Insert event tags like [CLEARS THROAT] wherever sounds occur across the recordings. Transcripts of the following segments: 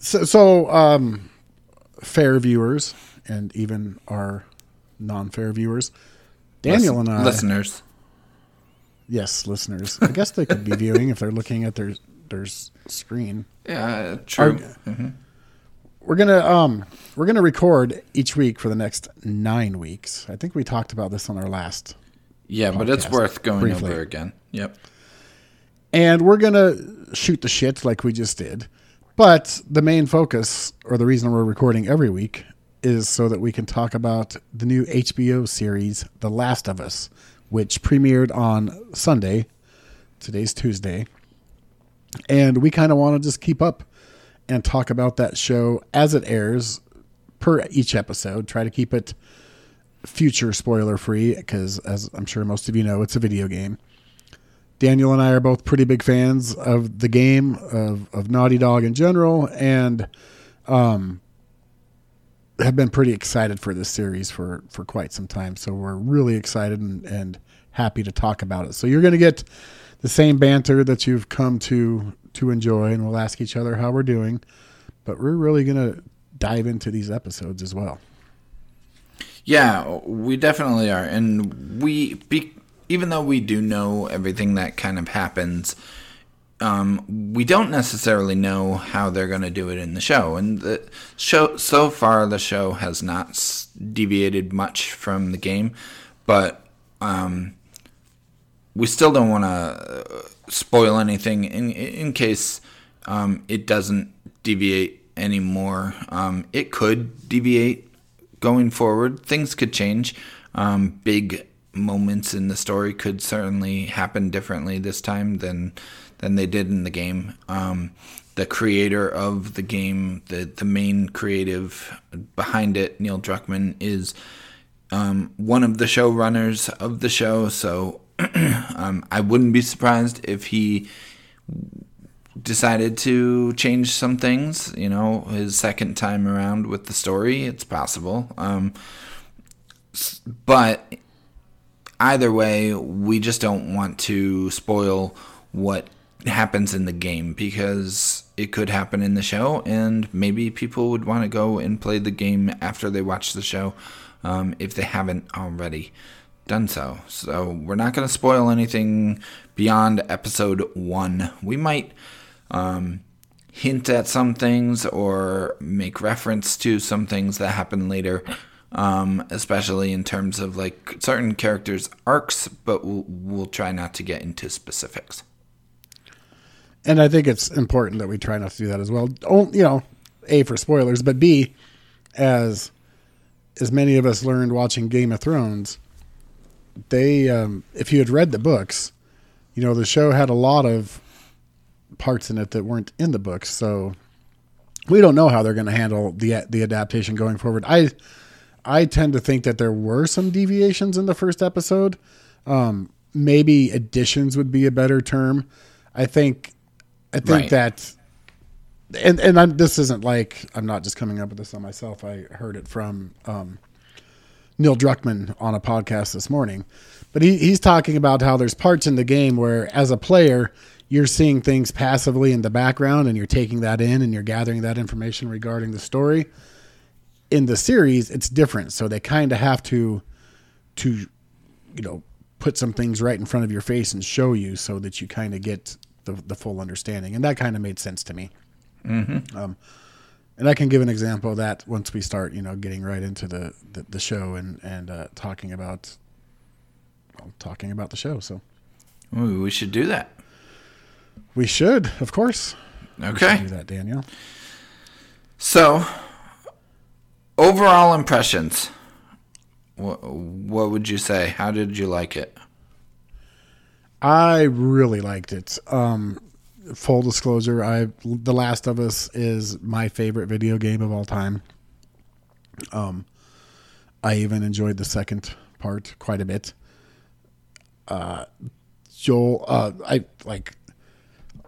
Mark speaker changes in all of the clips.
Speaker 1: So, so um, fair viewers and even our non-fair viewers, Daniel
Speaker 2: Listen-
Speaker 1: and I,
Speaker 2: listeners.
Speaker 1: yes, listeners. I guess they could be viewing if they're looking at their their screen.
Speaker 2: Yeah, true.
Speaker 1: We're gonna um we're gonna record each week for the next nine weeks. I think we talked about this on our last,
Speaker 2: yeah, but it's worth going
Speaker 1: briefly.
Speaker 2: over again. Yep.
Speaker 1: and we're gonna shoot the shit like we just did. But the main focus, or the reason we're recording every week, is so that we can talk about the new HBO series, The Last of Us, which premiered on Sunday. Today's Tuesday. And we kind of want to just keep up and talk about that show as it airs per each episode. Try to keep it future spoiler free because, as I'm sure most of you know, it's a video game. Daniel and I are both pretty big fans of the game, of, of Naughty Dog in general, and um, have been pretty excited for this series for, for quite some time. So we're really excited and, and happy to talk about it. So you're going to get the same banter that you've come to to enjoy, and we'll ask each other how we're doing. But we're really going to dive into these episodes as well.
Speaker 2: Yeah, we definitely are, and we be, even though we do know everything that kind of happens, um, we don't necessarily know how they're going to do it in the show. And the show so far, the show has not deviated much from the game, but um, we still don't want to spoil anything in in case um, it doesn't deviate anymore. Um, it could deviate going forward. Things could change. Um, big moments in the story could certainly happen differently this time than than they did in the game. Um, the creator of the game, the the main creative behind it, Neil Druckmann, is um, one of the showrunners of the show. So [CLEARS THROAT] um, I wouldn't be surprised if he decided to change some things. You know, his second time around with the story, it's possible. Um, but either way, we just don't want to spoil what happens in the game because it could happen in the show, and maybe people would want to go and play the game after they watch the show um, if they haven't already done so. So we're not going to spoil anything beyond episode one. We might um, hint at some things or make reference to some things that happen later, um, especially in terms of like certain characters' arcs, but we'll, we'll try not to get into specifics.
Speaker 1: and I think it's important that we try not to do that as well. Don't you know, a for spoilers, but b as as many of us learned watching Game of Thrones, they um, if you had read the books, you know the show had a lot of parts in it that weren't in the books, so we don't know how they're going to handle the the adaptation going forward. I I tend to think that there were some deviations in the first episode. Um, maybe additions would be a better term. I think I think
Speaker 2: Right.
Speaker 1: that and and I'm, this isn't like I'm not just coming up with this on myself. I heard it from um, Neil Druckmann on a podcast this morning, but he, he's talking about how there's parts in the game where, as a player, you're seeing things passively in the background and you're taking that in and you're gathering that information regarding the story. In the series, it's different, so they kind of have to to you know put some things right in front of your face and show you so that you kind of get the, the full understanding, and that kind of made sense to me. Um, and I can give an example of that once we start, you know, getting right into the, the, the show and and uh, talking about well, talking about the show. So
Speaker 2: Ooh, we should do that.
Speaker 1: we should, of course, we should
Speaker 2: Okay.
Speaker 1: do that, Daniel.
Speaker 2: So, overall impressions. What, what would you say? How did you like it?
Speaker 1: I really liked it. Um, full disclosure, I The Last of Us is my favorite video game of all time. Um, I even enjoyed the second part quite a bit. Uh, Joel, uh, I like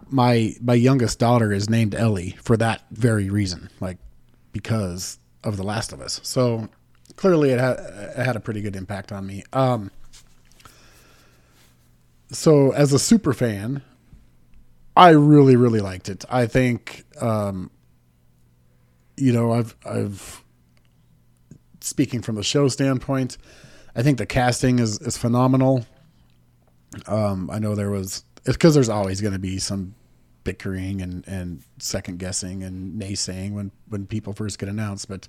Speaker 1: my my youngest daughter is named Ellie for that very reason, like because of The Last of Us. So clearly, it had it had a pretty good impact on me. Um, so as a super fan, I really really liked it. I think um, you know, I've I've speaking from the show standpoint, I think the casting is is phenomenal. Um, I know there was it's because there's always going to be some bickering and, and second guessing and naysaying when, when people first get announced, but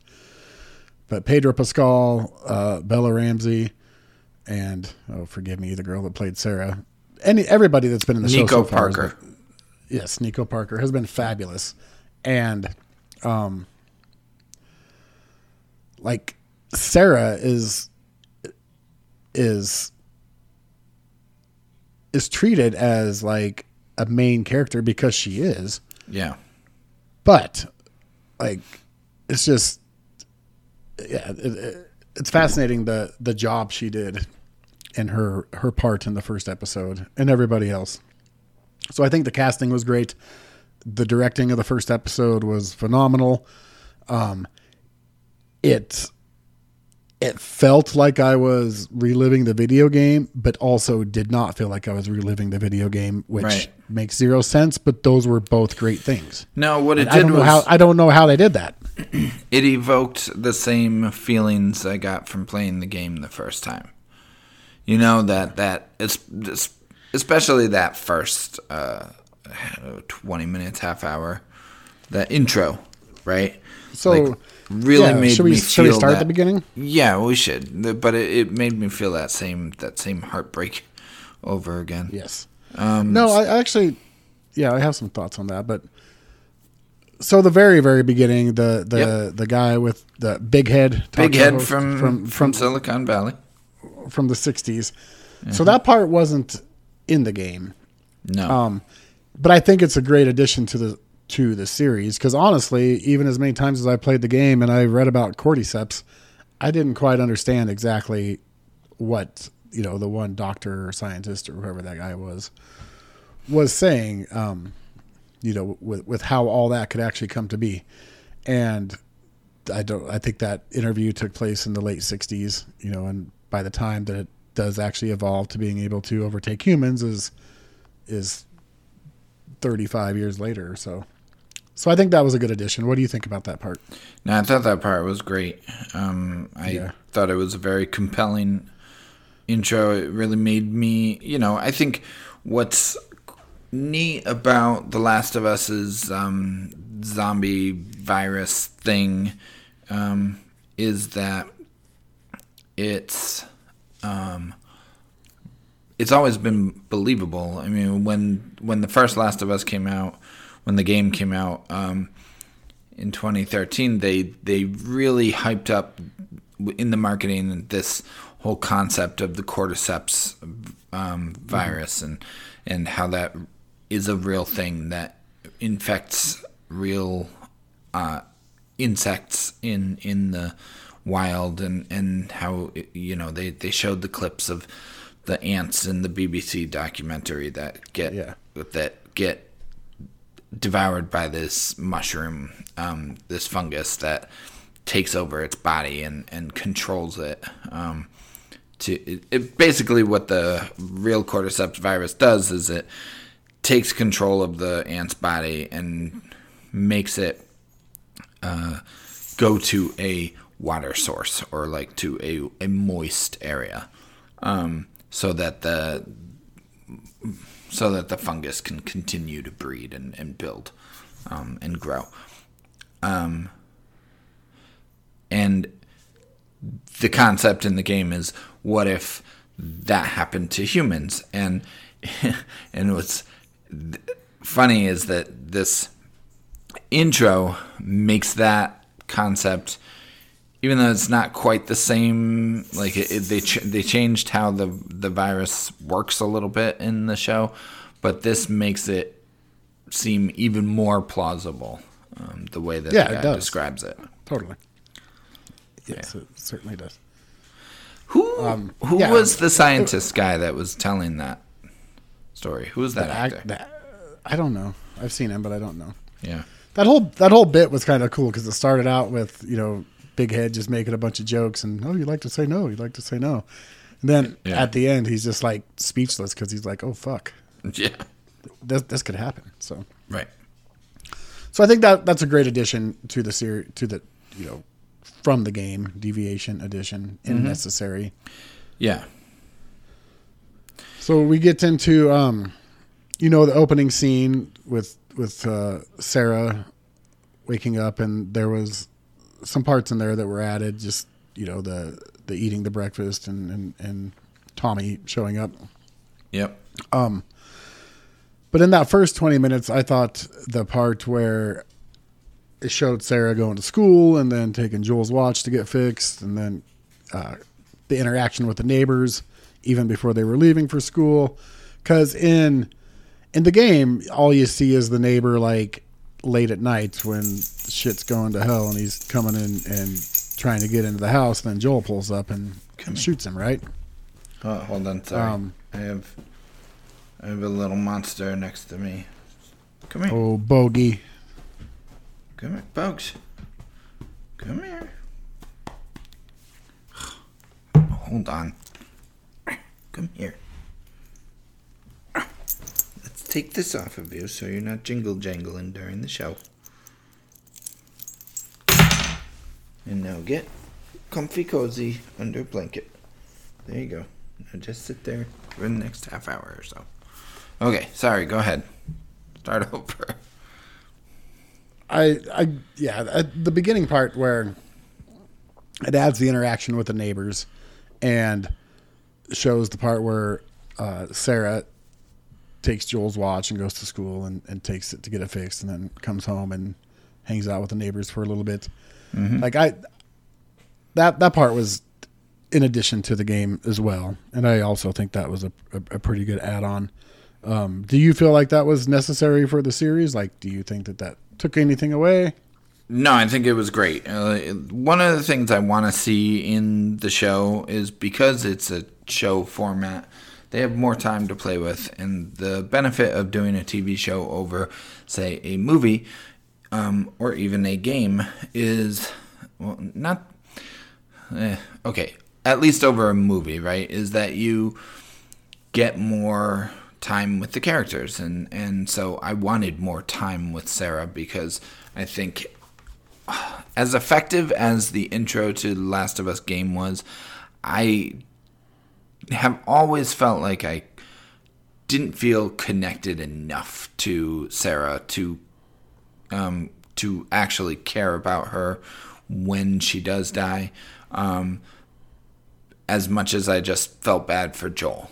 Speaker 1: but Pedro Pascal, uh, Bella Ramsey, and oh, forgive me, the girl that played Sarah, any everybody that's been in the
Speaker 2: Nico
Speaker 1: show so far
Speaker 2: Parker.
Speaker 1: been- yes, Nico Parker has been fabulous, and um, like Sarah is is is treated as like a main character because she is,
Speaker 2: Yeah.
Speaker 1: but like it's just yeah, it, it, it's fascinating the the job she did in her her part in the first episode and everybody else. So I think the casting was great. The directing of the first episode was phenomenal. Um, it it felt like I was reliving the video game, but also did not feel like I was reliving the video game, which
Speaker 2: Right.
Speaker 1: makes zero sense. But those were both great things.
Speaker 2: No, what it
Speaker 1: I
Speaker 2: did
Speaker 1: don't know
Speaker 2: was
Speaker 1: how I don't know how they did that. [CLEARS THROAT]
Speaker 2: it evoked the same feelings I got from playing the game the first time. You know that that it's, it's especially that first uh, twenty minutes, half hour, that intro, right?
Speaker 1: So
Speaker 2: Like, really
Speaker 1: yeah,
Speaker 2: made
Speaker 1: should we
Speaker 2: me
Speaker 1: should we
Speaker 2: feel
Speaker 1: start at the beginning?
Speaker 2: Yeah, we should, but it, it made me feel that same that same heartbreak over again.
Speaker 1: Yes.
Speaker 2: Um,
Speaker 1: No, I actually, yeah, I have some thoughts on that. But so the very, very beginning, the the
Speaker 2: Yep.
Speaker 1: the guy with the big head,
Speaker 2: Big head from
Speaker 1: from,
Speaker 2: from Silicon Valley.
Speaker 1: from the '60s.
Speaker 2: Mm-hmm.
Speaker 1: So that part wasn't in the game,
Speaker 2: No,
Speaker 1: um, but I think it's a great addition to the to the series because honestly, even as many times as I played the game and I read about cordyceps, I didn't quite understand exactly what you know the one doctor or scientist or whoever that guy was was saying. Um, you know, with with how all that could actually come to be, and I don't. I think that interview took place in the late '60s. You know, and by the time that it does actually evolve to being able to overtake humans is is 35 years later or so. So I think that was a good addition. What do you think about that part?
Speaker 2: No, I thought that part was great. Um, I
Speaker 1: Yeah.
Speaker 2: thought it was a very compelling intro. It really made me, you know, I think what's neat about The Last of Us's um, zombie virus thing um, is that it's um, it's always been believable. I mean, when when the first Last of Us came out, when the game came out um, in 2013, they they really hyped up in the marketing this whole concept of the cordyceps um, virus and and how that is a real thing that infects real uh, insects in in the wild and and how you know they they showed the clips of the ants in the BBC documentary that get
Speaker 1: Yeah.
Speaker 2: that get devoured by this mushroom um, this fungus that takes over its body and and controls it. Um, to it, it basically what the real cordyceps virus does is it takes control of the ant's body and makes it uh, go to a water source or like to a, a moist area. Um, so that the so that the fungus can continue to breed and, and build um, and grow. Um, and the concept in the game is what if that happened to humans? And [LAUGHS] and what's funny is that this intro makes that concept even though it's not quite the same like it, it, they ch- they changed how the the virus works a little bit in the show but this makes it seem even more plausible um, the way that
Speaker 1: Yeah,
Speaker 2: the
Speaker 1: it
Speaker 2: describes it
Speaker 1: Totally. Yes, it certainly does.
Speaker 2: Who who
Speaker 1: Um, yeah.
Speaker 2: was the scientist guy that was telling that story? Who was that
Speaker 1: Act-
Speaker 2: actor?
Speaker 1: that- I don't know. I've seen him, but I don't know.
Speaker 2: yeah,
Speaker 1: That whole that whole bit was kind of cool because it started out with you know Big Head just making a bunch of jokes and oh you like to say no, you like to say no, and then
Speaker 2: Yeah.
Speaker 1: at the end he's just like speechless because he's like oh fuck [LAUGHS]
Speaker 2: yeah,
Speaker 1: this this could happen. So
Speaker 2: right.
Speaker 1: So I think that that's a great addition to the series to the you know from the game deviation addition and
Speaker 2: Mm-hmm.
Speaker 1: necessary.
Speaker 2: Yeah.
Speaker 1: So we get into um, you know the opening scene with with uh, Sarah waking up and there was some parts in there that were added just you know the the eating the breakfast and and, and Tommy showing up.
Speaker 2: Yep. Um.
Speaker 1: But in that first 20 minutes, I thought the part where it showed Sarah going to school and then taking Joel's watch to get fixed, and then uh, the interaction with the neighbors even before they were leaving for school. Because in in the game, all you see is the neighbor like late at night when shit's going to hell, and he's coming in and trying to get into the house. Then Joel pulls up and, and shoots him. Right?
Speaker 2: Oh, hold on. Sorry.
Speaker 1: Um,
Speaker 2: I have I have a little monster next to me. Come here.
Speaker 1: Oh, bogey!
Speaker 2: Come here, folks. Come here. Hold on. Come here. Take this off of you so you're not jingle jangling during the show. And now get comfy cozy under a blanket. There you go. Now just sit there for the next half hour or so. Okay, sorry, go ahead. Start [LAUGHS] over.
Speaker 1: I, I, yeah, at the beginning part where it adds the interaction with the neighbors and shows the part where uh, Sarah takes Joel's watch and goes to school and, and takes it to get it fixed and then comes home and hangs out with the neighbors for a little bit. Like I, that, that part was in addition to the game as well. And I also think that was a, a, a pretty good add on. Um, do you feel like that was necessary for the series? Like, do you think that that took anything away?
Speaker 2: No, I think it was great. Uh, one of the things I want to see in the show is because it's a show format, they have more time to play with. And the benefit of doing a TV show over, say, a movie um, or even a game is, well, not, eh, okay, at least over a movie, right? Is that you get more time with the characters and and so I wanted more time with Sarah because I think as effective as the intro to the Last of Us game was, I have always felt like I didn't feel connected enough to Sarah to um, to actually care about her when she does die, um, as much as I just felt bad for Joel.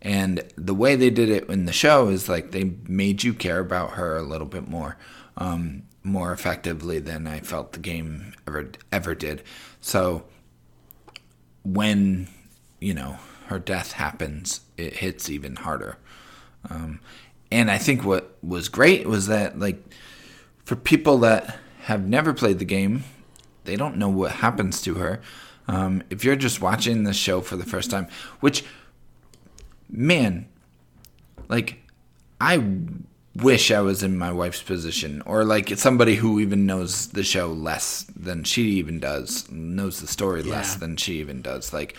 Speaker 2: And the way they did it in the show is like they made you care about her a little bit more, um, more effectively than I felt the game ever ever did. So when you know her death happens, it hits even harder. Um, and I think what was great was that like for people that have never played the game, they don't know what happens to her. Um, if you're just watching the show for the first time, which man, like I wish I was in my wife's position, or like somebody who even knows the show less than she even does, knows the story less than she even does. Like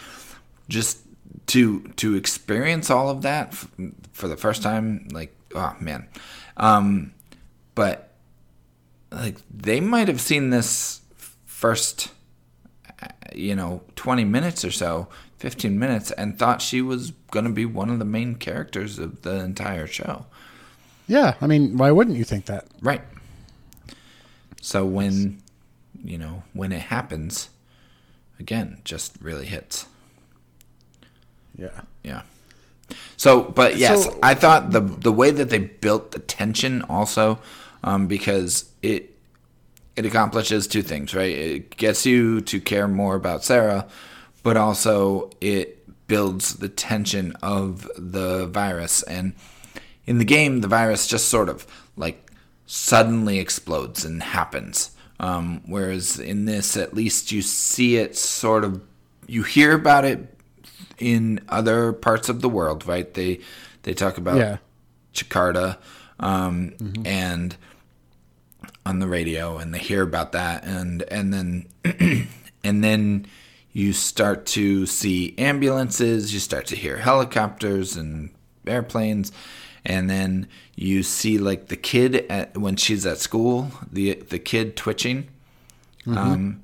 Speaker 2: just to to experience all of that f- for the first time, like oh man, um, but like they might have seen this first you know 20 minutes or so 15 minutes and thought she was going to be one of the main characters of the entire show.
Speaker 1: Yeah, I mean, why wouldn't you think that?
Speaker 2: right. So when you know when it happens again just really hits
Speaker 1: Yeah.
Speaker 2: Yeah. So, but yes,
Speaker 1: So-
Speaker 2: I thought the the way that they built the tension also, um, because it it accomplishes two things, right? It gets you to care more about Sarah, but also it builds the tension of the virus. And in the game, the virus just sort of like suddenly explodes and happens. Um, whereas in this, at least you see it sort of, you hear about it in other parts of the world, right? They they talk about
Speaker 1: Yeah.
Speaker 2: Jakarta um, and on the radio, and they hear about that, and and then [CLEARS THROAT] and then you start to see ambulances, you start to hear helicopters and airplanes, and then you see like the kid at, when she's at school, the the kid twitching, um,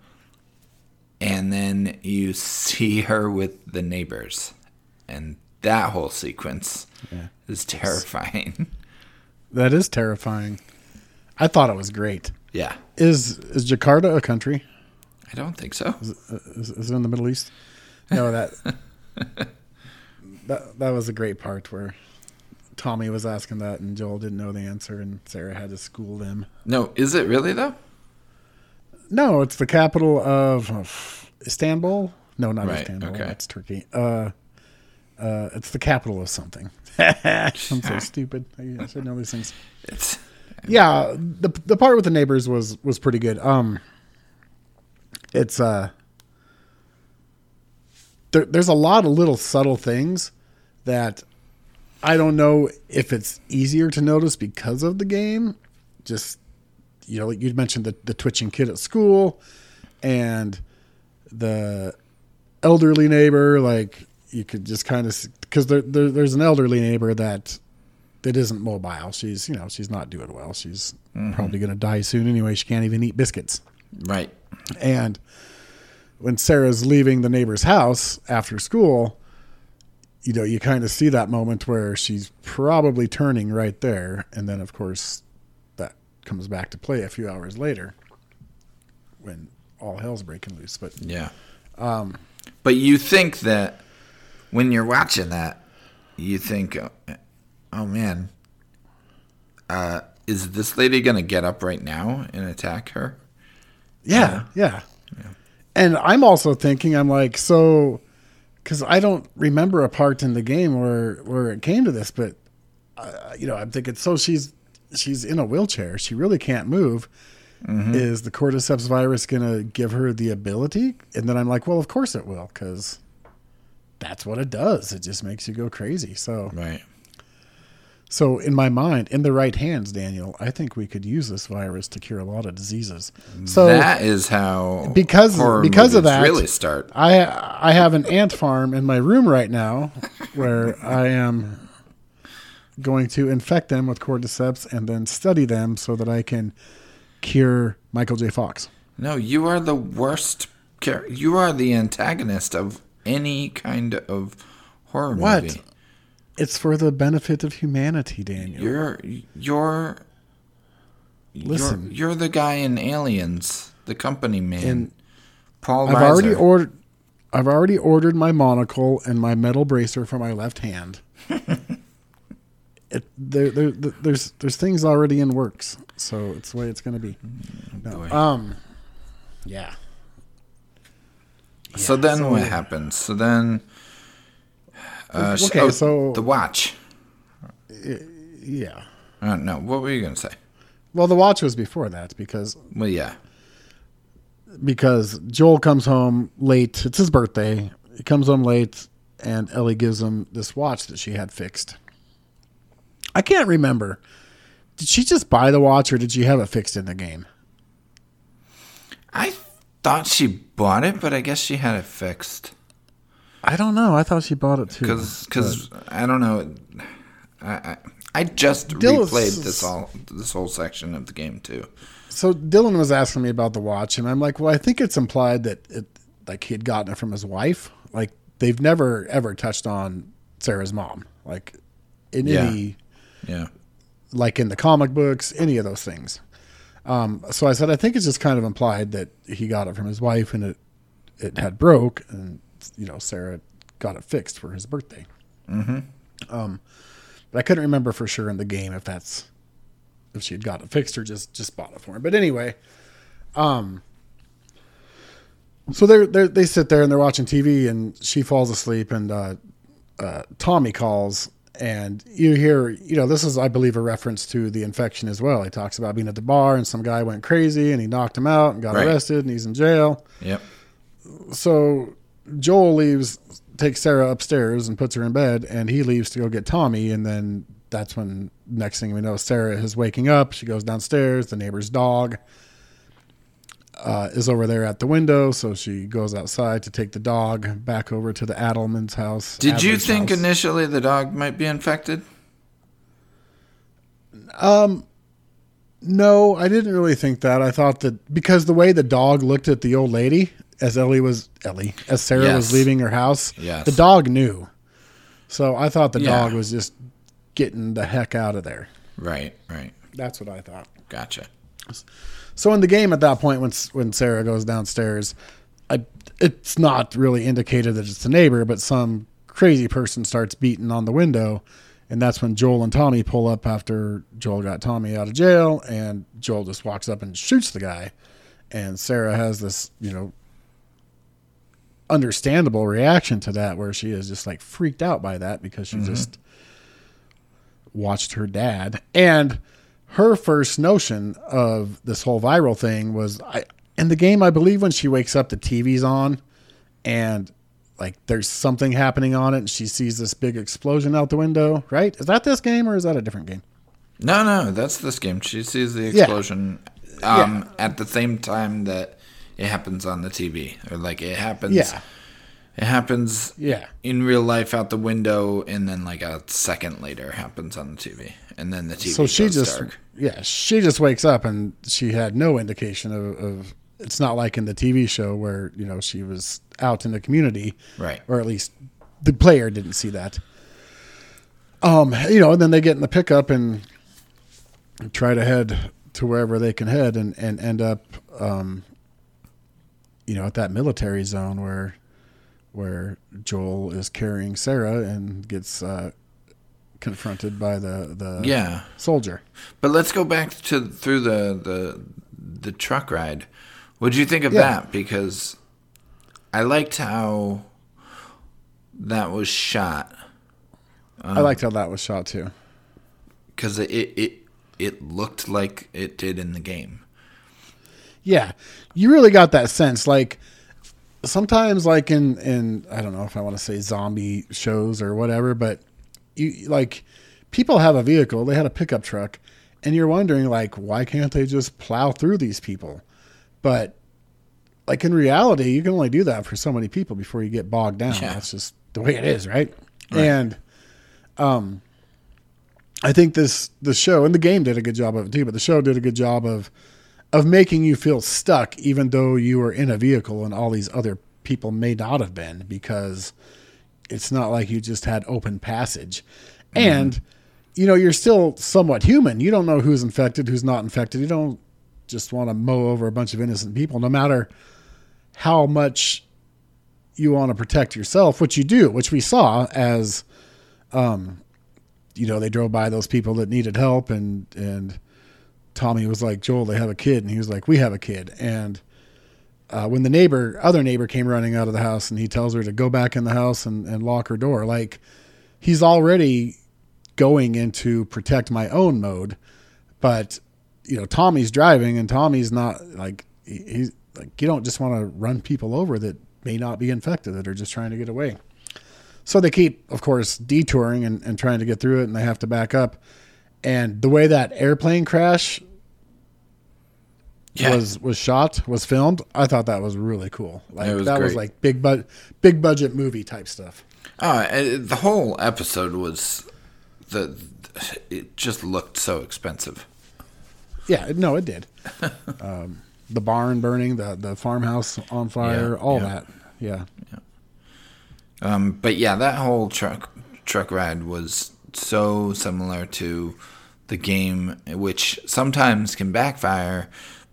Speaker 2: and then you [LAUGHS] see her with the neighbors, and that whole sequence is terrifying. [LAUGHS]
Speaker 1: That is terrifying. I thought it was great.
Speaker 2: yeah,
Speaker 1: Is is Jakarta a country?
Speaker 2: I don't think so.
Speaker 1: Is, uh, is it in the Middle East? No, that [LAUGHS] that that was a great part where Tommy was asking that and Joel didn't know the answer and Sarah had to school them.
Speaker 2: No, is it really though?
Speaker 1: No, it's the capital of, of Istanbul. No, not
Speaker 2: Right,
Speaker 1: Istanbul.
Speaker 2: okay.
Speaker 1: That's Turkey. Uh, uh, it's the capital of something. [LAUGHS] I'm so [LAUGHS] stupid. I, I should know these things.
Speaker 2: It's
Speaker 1: yeah the the part with the neighbors was was pretty good um it's uh there, there's a lot of little subtle things that i don't know if it's easier to notice because of the game just you know like you mentioned the, the twitching kid at school and the elderly neighbor like you could just kind of because there, there, there's an elderly neighbor that that isn't mobile. She's you know she's not doing well. She's mm-hmm. probably going to die soon anyway. She can't even eat biscuits.
Speaker 2: right.
Speaker 1: And when Sarah's leaving the neighbor's house after school, you know you kind of see that moment where she's probably turning right there, and then of course comes back to play a few hours later when all hell's breaking loose. But
Speaker 2: Yeah. Um, but you think that when you're watching that, you think, oh, oh man, uh, is this lady gonna get up right now and attack her?
Speaker 1: Yeah, yeah. And I'm also thinking, I'm like, so, because I don't remember a part in the game where where it came to this, but uh, you know, I'm thinking, so she's she's in a wheelchair, she really can't move. Mm-hmm. Is the cordyceps virus going to give her the ability? And then I'm like, well, of course it will, because that's what it does. It just makes you go crazy. So,
Speaker 2: Right.
Speaker 1: so in my mind, in the right hands, Daniel, I think we could use this virus to cure a lot of diseases. So
Speaker 2: that is how
Speaker 1: because because of that
Speaker 2: really start.
Speaker 1: I I have an ant farm in my room right now where I am going to infect them with cordyceps and then study them so that I can cure Michael J. Fox.
Speaker 2: No, you are the worst. Char- you are the antagonist of any kind of horror movie.
Speaker 1: What?
Speaker 2: movie.
Speaker 1: It's for the benefit of humanity, Daniel.
Speaker 2: You're you're
Speaker 1: Listen.
Speaker 2: You're, you're the guy in Aliens, the company man.
Speaker 1: And
Speaker 2: Paul
Speaker 1: I've
Speaker 2: Reiser.
Speaker 1: already ordered I've already ordered my monocle and my metal bracer for my left hand. [LAUGHS] it, there, there, there's there's things already in works, so it's the way it's going to be. No, um, yeah.
Speaker 2: so then
Speaker 1: so-
Speaker 2: what happens? So then. Uh,
Speaker 1: Okay,
Speaker 2: oh,
Speaker 1: so-
Speaker 2: the watch.
Speaker 1: Yeah.
Speaker 2: Uh, no, what were you gonna say?
Speaker 1: Well, the watch was before that because
Speaker 2: Well, yeah,
Speaker 1: because Joel comes home late. It's his birthday. He comes home late, and Ellie gives him this watch that she had fixed. I can't remember. Did she just buy the watch, or did she have it fixed in the game?
Speaker 2: I thought she bought it, but I guess she had it fixed
Speaker 1: I don't know. I thought she bought it too.
Speaker 2: because I don't know. I, I I just
Speaker 1: Dylan-
Speaker 2: replayed this all this whole section of the game too.
Speaker 1: So Dylan was asking me about the watch, and I'm like, well, I think it's implied that it, like he had gotten it from his wife. Like they've never ever touched on Sarah's mom, like in
Speaker 2: Yeah.
Speaker 1: any,
Speaker 2: Yeah,
Speaker 1: like in the comic books, any of those things. Um, so I said, I think it's just kind of implied that he got it from his wife, and it it had broke, and you know Sarah got it fixed for his birthday. Mm-hmm. Um, but I couldn't remember for sure in the game if that's if she had got it fixed or just just bought it for him. But anyway, um, so they they they sit there and they're watching TV, and she falls asleep, and uh, uh, Tommy calls, and you hear, you know, this is I believe a reference to the infection as well. He talks about being at the bar, and some guy went crazy, and he knocked him out, and got
Speaker 2: Right.
Speaker 1: arrested, and he's in jail.
Speaker 2: yep.
Speaker 1: So Joel leaves, takes Sarah upstairs and puts her in bed, and he leaves to go get Tommy. And then that's when next thing we know, Sarah is waking up. She goes downstairs. The neighbor's dog uh, is over there at the window, so she goes outside to take the dog back over to the Adelman's house.
Speaker 2: Did you think
Speaker 1: house.
Speaker 2: initially the dog might be infected?
Speaker 1: Um, No, I didn't really think that. I thought that because the way the dog looked at the old lady as Ellie was Ellie as Sarah
Speaker 2: Yes.
Speaker 1: was leaving her house,
Speaker 2: Yes.
Speaker 1: the dog knew. So I thought the
Speaker 2: Yeah.
Speaker 1: dog was just getting the heck out of there.
Speaker 2: Right, right.
Speaker 1: That's what I thought.
Speaker 2: Gotcha.
Speaker 1: So in the game at that point, when when Sarah goes downstairs, I, it's not really indicated that it's a neighbor, but some crazy person starts beating on the window, and that's when Joel and Tommy pull up after Joel got Tommy out of jail, and Joel just walks up and shoots the guy, and Sarah has this you know understandable reaction to that, where she is just like freaked out by that because she mm-hmm. just watched her dad. And her first notion of this whole viral thing was I in the game I believe when she wakes up the TV's on and like there's something happening on it and she sees this big explosion out the window, right? Is that this game or is that a different game?
Speaker 2: No, no, that's this game. She sees the
Speaker 1: Yeah.
Speaker 2: explosion um, at the same time that it happens on the TV, or like it happens.
Speaker 1: Yeah.
Speaker 2: It happens
Speaker 1: Yeah.
Speaker 2: in real life out the window, and then like a second later happens on the TV, and then the TV.
Speaker 1: So she just
Speaker 2: dark.
Speaker 1: yeah, she just wakes up and she had no indication of, of it's not like in the TV show where, you know, she was out in the community.
Speaker 2: Right.
Speaker 1: Or at least the player didn't see that. Um, you know, and then they get in the pickup and try to head to wherever they can head and, and end up um, you know, at that military zone where where Joel is carrying Sarah and gets uh, confronted by the the
Speaker 2: Yeah,
Speaker 1: soldier.
Speaker 2: but let's go back to through the the the truck ride. What did you think of
Speaker 1: Yeah.
Speaker 2: that? Because I liked how that was shot.
Speaker 1: I um, liked how that was shot too.
Speaker 2: because it, it it looked like it did in the game.
Speaker 1: Yeah, you really got that sense. Like sometimes, like in in I don't know if I want to say zombie shows or whatever, but you like people have a vehicle, they had a pickup truck, and you're wondering like why can't they just plow through these people? But like in reality, you can only do that for so many people before you get bogged down.
Speaker 2: Yeah.
Speaker 1: That's just the way it is, right? And um, I think this the show and the game did a good job of it too, but the show did a good job of of making you feel stuck, even though you were in a vehicle and all these other people may not have been, because it's not like you just had open passage. And, you know, you're still somewhat human. You don't know who's infected, who's not infected. You don't just want to mow over a bunch of innocent people, no matter how much you want to protect yourself, which you do, which we saw as, um, you know, they drove by those people that needed help and, and, Tommy was like, Joel, they have a kid. And he was like, we have a kid. And uh, when the neighbor, other neighbor came running out of the house and he tells her to go back in the house and, and lock her door, like he's already going into protect my own mode. But, you know, Tommy's driving and Tommy's not like, he- he's like, you don't just want to run people over that may not be infected that are just trying to get away. So they keep, of course, detouring and, and trying to get through it and they have to back up. And the way that airplane crash
Speaker 2: Yeah.
Speaker 1: was was shot, was filmed. I thought that was really cool. Like
Speaker 2: was
Speaker 1: that was like big bud big budget movie type stuff.
Speaker 2: Oh, uh, the whole episode was the it just looked so expensive.
Speaker 1: Yeah, no, it did. [LAUGHS] um, the barn burning, the the farmhouse on fire,
Speaker 2: Yeah,
Speaker 1: all
Speaker 2: yeah.
Speaker 1: that. Yeah,
Speaker 2: Um, but yeah, that whole truck truck ride was so similar to the game, which sometimes can backfire.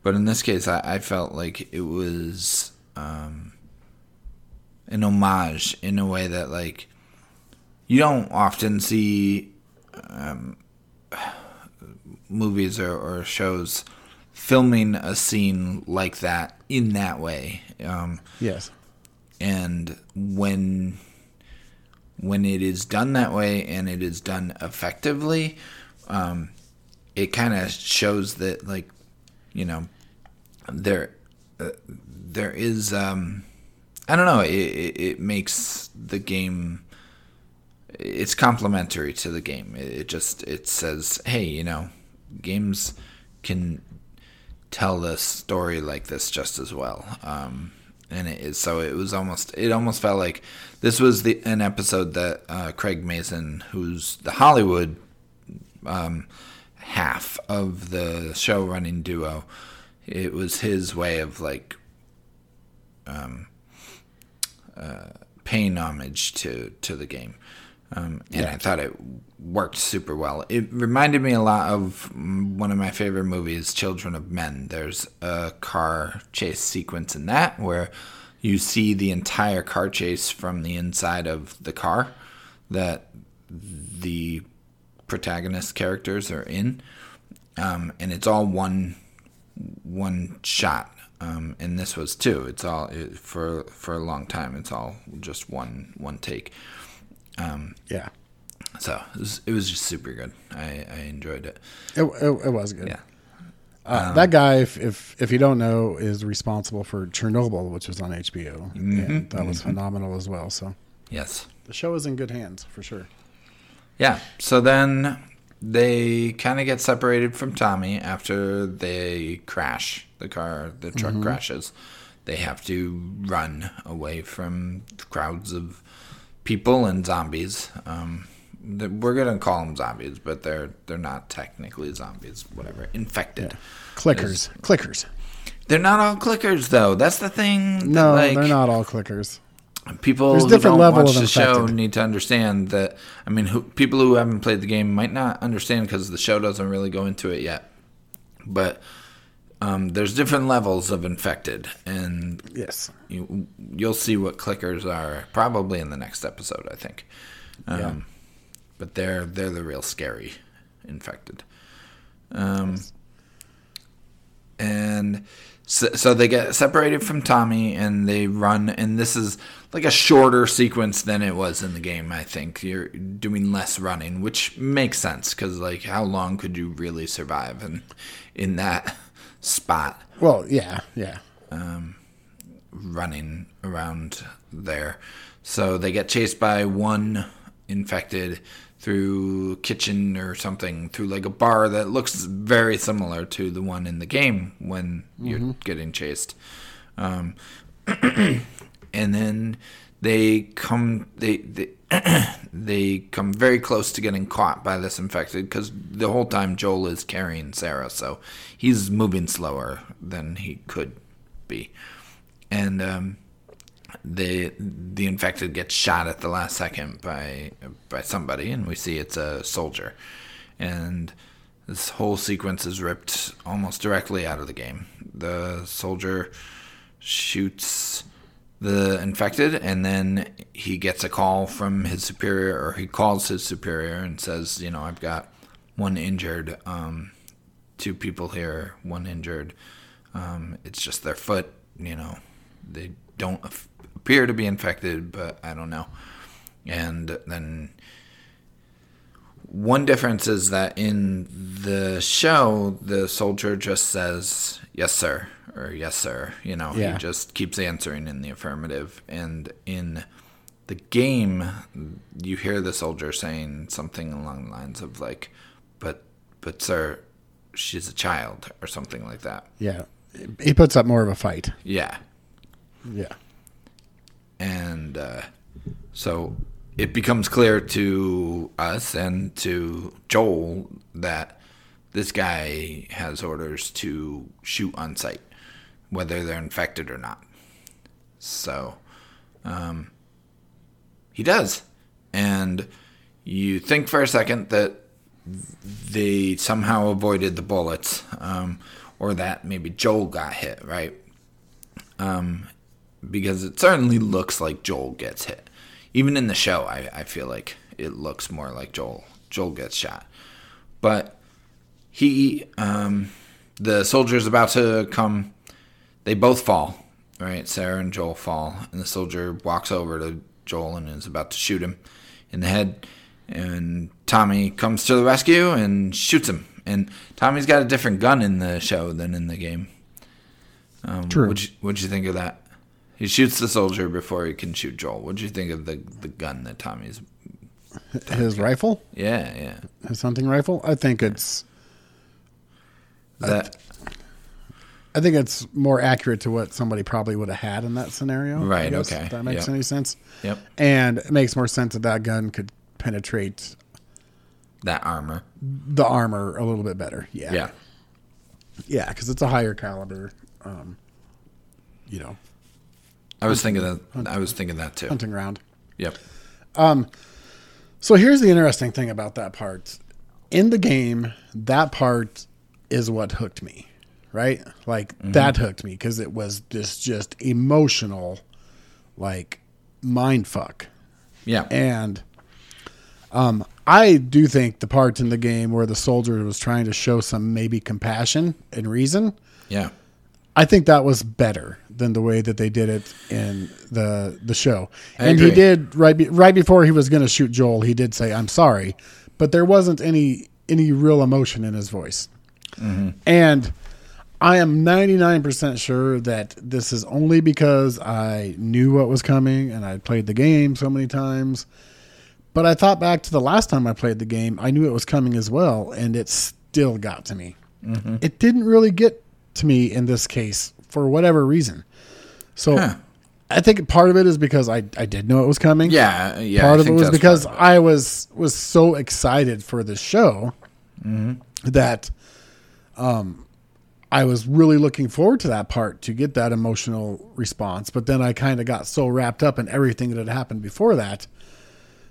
Speaker 2: But in this case, I, I felt like it was um, an homage in a way that like you don't often see um, movies or, or shows filming a scene like that in that way. Um,
Speaker 1: yes,
Speaker 2: and when when it is done that way and it is done effectively um, it kind of shows that like you know there uh, there is um, I don't know it, it, it makes the game it's complementary to the game it, it just it says hey you know games can tell a story like this just as well. Um, and it is so it was almost it almost felt like this was the an episode that uh, Craig Mazin, who's the Hollywood, um, half of the show running duo. It was his way of like um, uh, paying homage to to the game. Um, and
Speaker 1: Yeah.
Speaker 2: I thought it worked super well. It reminded me a lot of one of my favorite movies, Children of Men. There's a car chase sequence in that where you see the entire car chase from the inside of the car that the protagonist characters are in, um, and it's all one one shot. Um, and this was too. It's all it, for for a long time. It's all just one one take.
Speaker 1: Yeah.
Speaker 2: So it was, it was just super good. I, I enjoyed it.
Speaker 1: It, it, it was good.
Speaker 2: Yeah.
Speaker 1: Uh, that guy, if, if if you don't know, is responsible for Chernobyl, which was on HBO. And that was phenomenal as well. So
Speaker 2: Yes.
Speaker 1: the show is in good hands for sure.
Speaker 2: Yeah. So then they kind of get separated from Tommy after they crash. The car, the truck crashes. They have to run away from crowds of people and zombies. Um, we're gonna call them zombies, but they're they're not technically zombies. Whatever, infected.
Speaker 1: Clickers, clickers.
Speaker 2: They're not all clickers though. That's the thing. that,
Speaker 1: No,
Speaker 2: like,
Speaker 1: they're not all clickers.
Speaker 2: People
Speaker 1: There's
Speaker 2: who don't watch
Speaker 1: of
Speaker 2: the show need to understand that i mean who, people who haven't played the game might not understand because the show doesn't really go into it yet. But um, there's different levels of infected and
Speaker 1: Yes.
Speaker 2: you, you'll see what clickers are probably in the next episode i think. Um,
Speaker 1: Yeah.
Speaker 2: but they're they're the real scary infected. Um, and so, so they get separated from Tommy and they run and this is like a shorter sequence than it was in the game I think you're doing less running which makes sense cuz like how long could you really survive in in that spot
Speaker 1: Well, yeah, yeah.
Speaker 2: running around there. So they get chased by one infected through kitchen or something through like a bar that looks very similar to the one in the game when you're getting chased. Um, [CLEARS THROAT] and then they come they they, [CLEARS THROAT] they come very close to getting caught by this infected because the whole time Joel is carrying Sarah, so he's moving slower than he could be and um, the the infected gets shot at the last second by by somebody, and we see it's a soldier, and this whole sequence is ripped almost directly out of the game. The soldier shoots the infected, and then he gets a call from his superior, or he calls his superior and says, "You know, I've got one injured, um, two people here, one injured. Um, it's just their foot, you know, they don't appear to be infected, but I don't know." And then one difference is that in the show, the soldier just says, yes, sir, or yes, sir. You know,
Speaker 1: Yeah.
Speaker 2: he just keeps answering in the affirmative. And in the game, you hear the soldier saying something along the lines of, like, but, but, sir, she's a child, or something like that.
Speaker 1: Yeah. He puts up more of a fight.
Speaker 2: Yeah.
Speaker 1: Yeah.
Speaker 2: and uh, so it becomes clear to us and to Joel that this guy has orders to shoot on sight, whether they're infected or not. So, um, he does, and you think for a second that they somehow avoided the bullets, um, or that maybe Joel got hit, right? because it certainly looks like Joel gets hit. Even in the show, I, I feel like it looks more like Joel. Joel gets shot. But he, um, the soldier's about to come. They both fall, right? Sarah and Joel fall, and the soldier walks over to Joel and is about to shoot him in the head. And Tommy comes to the rescue and shoots him. And Tommy's got a different gun in the show than in the game. Um,
Speaker 1: True.
Speaker 2: What'd you, what'd you think of that? He shoots the soldier before he can shoot Joel. What'd you think of the the gun that Tommy's?
Speaker 1: His rifle,
Speaker 2: Yeah, yeah.
Speaker 1: his hunting rifle. I think it's
Speaker 2: That
Speaker 1: I think it's more accurate to what somebody probably would have had in that scenario.
Speaker 2: Right,
Speaker 1: guess,
Speaker 2: okay,
Speaker 1: If that makes
Speaker 2: yep.
Speaker 1: any sense.
Speaker 2: Yep.
Speaker 1: And it makes more sense that that gun could penetrate
Speaker 2: that armor.
Speaker 1: the armor a little bit better. Yeah,
Speaker 2: Yeah.
Speaker 1: yeah, because it's a higher caliber. Um, you know,
Speaker 2: I was thinking that. I was thinking that too.
Speaker 1: hunting ground.
Speaker 2: Yep.
Speaker 1: Um, So here's the interesting thing about that part. In the game, that part is what hooked me, right? Like that hooked me because it was this just emotional, like mind fuck.
Speaker 2: Yeah.
Speaker 1: And um, I do think the part in the game where the soldier was trying to show some maybe compassion and reason,
Speaker 2: yeah.
Speaker 1: I think that was better than the way that they did it in the the show.
Speaker 2: I
Speaker 1: and he did right be, right before he was going to shoot Joel, he did say I'm sorry, but there wasn't any any real emotion in his voice.
Speaker 2: Mm-hmm.
Speaker 1: And I am 99% sure that this is only because I knew what was coming and I played the game so many times. But I thought back to the last time I played the game, I knew it was coming as well, and it still got to me.
Speaker 2: Mm-hmm.
Speaker 1: It didn't really get to me in this case for whatever reason. So
Speaker 2: Huh.
Speaker 1: I think part of it is because I, I did know it was coming.
Speaker 2: Yeah. Yeah.
Speaker 1: part
Speaker 2: I
Speaker 1: of it was because
Speaker 2: it.
Speaker 1: I was was so excited for the show
Speaker 2: Mm-hmm.
Speaker 1: that um, I was really looking forward to that part to get that emotional response. But then I kind of got so wrapped up in everything that had happened before that.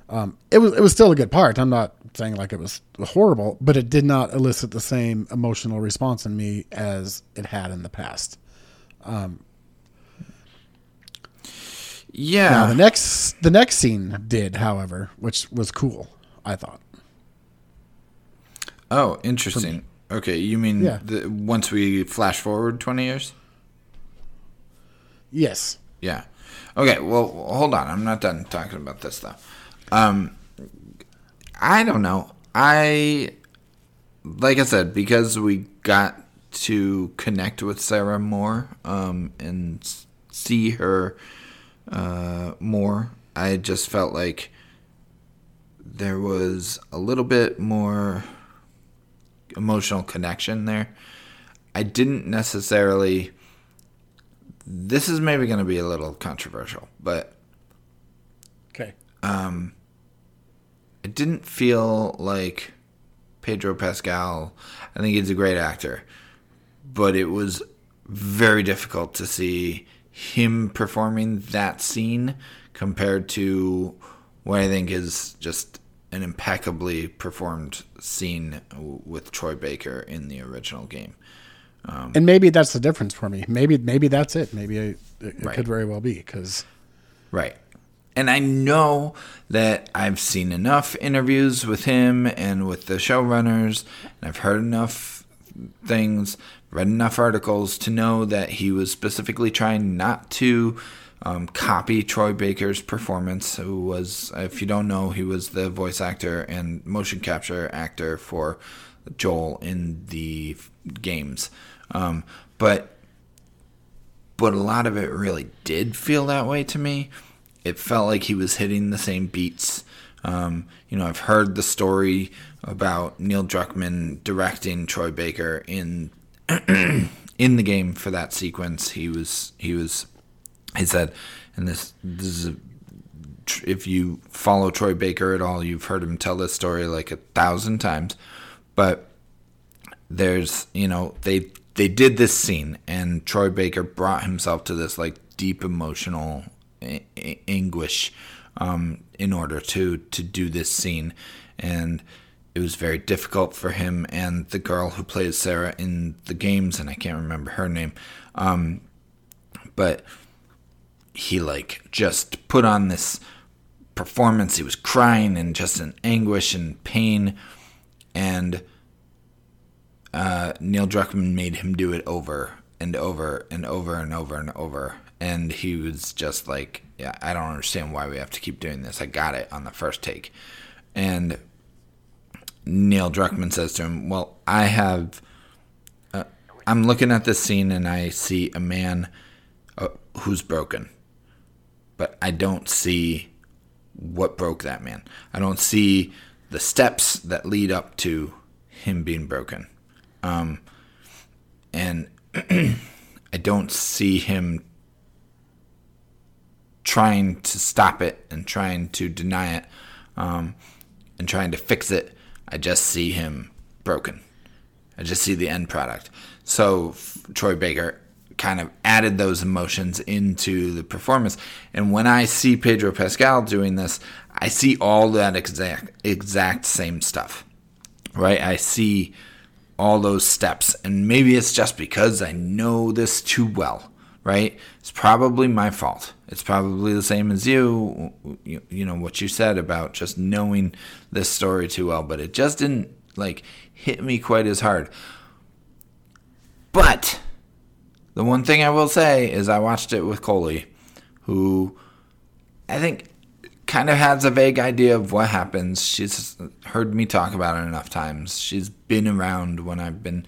Speaker 1: Um, it was it was still a good part. I'm not saying like it was horrible, but it did not elicit the same emotional response in me as it had in the past.
Speaker 2: Yeah.
Speaker 1: Now the next the next scene did, however, which was cool. I thought.
Speaker 2: oh, interesting. Okay, you mean
Speaker 1: Yeah.
Speaker 2: the, once we flash forward twenty years?
Speaker 1: Yes.
Speaker 2: Yeah. Okay. Well, hold on. I'm not done talking about this though. Um, I don't know. I like I said because we got to connect with Sarah more um, and see her uh, more. I just felt like there was a little bit more emotional connection there. I didn't necessarily this is maybe going to be a little controversial, but
Speaker 1: Okay.
Speaker 2: it didn't feel like Pedro Pascal. I think he's a great actor, but it was very difficult to see him performing that scene compared to what I think is just an impeccably performed scene with Troy Baker in the original game.
Speaker 1: Um, and maybe that's the difference for me. Maybe maybe that's it. Maybe I, it, it
Speaker 2: Right.
Speaker 1: could very well be because
Speaker 2: Right. And I know that I've seen enough interviews with him and with the showrunners, and I've heard enough things, read enough articles to know that he was specifically trying not to um, copy Troy Baker's performance, who was, if you don't know, he was the voice actor and motion capture actor for Joel in the games. Um, but but a lot of it really did feel that way to me. It felt like he was hitting the same beats. Um, you know, I've heard the story about Neil Druckmann directing Troy Baker in [CLEARS THROAT] in the game for that sequence. He was he was he said, and this this is a, if you follow Troy Baker at all, you've heard him tell this story like a thousand times, but there's you know they they did this scene and Troy Baker brought himself to this like deep emotional a- a- anguish um, in order to to do this scene and it was very difficult for him and the girl who plays Sarah in the games and I can't remember her name um, but he like just put on this performance he was crying and just in anguish and pain and uh, Neil Druckmann made him do it over and over and over and over and over. And he was just like, yeah, I don't understand why we have to keep doing this. I got it on the first take. And Neil Druckmann says to him, Well, I have. Uh, I'm looking at this scene and I see a man uh, who's broken. But I don't see what broke that man. I don't see the steps that lead up to him being broken. Um, and [CLEARS THROAT] I don't see him trying to stop it and trying to deny it um, and trying to fix it. I just see him broken. I just see the end product. So Troy Baker kind of added those emotions into the performance. And when I see Pedro Pascal doing this, I see all that exact exact same stuff. Right? I see all those steps. And maybe it's just because I know this too well, right? It's probably my fault. It's probably the same as you, you, you know, what you said about just knowing this story too well, but it just didn't like hit me quite as hard. But the one thing I will say is I watched it with Coley, who I think kind of has a vague idea of what happens. She's heard me talk about it enough times. She's been around when I've been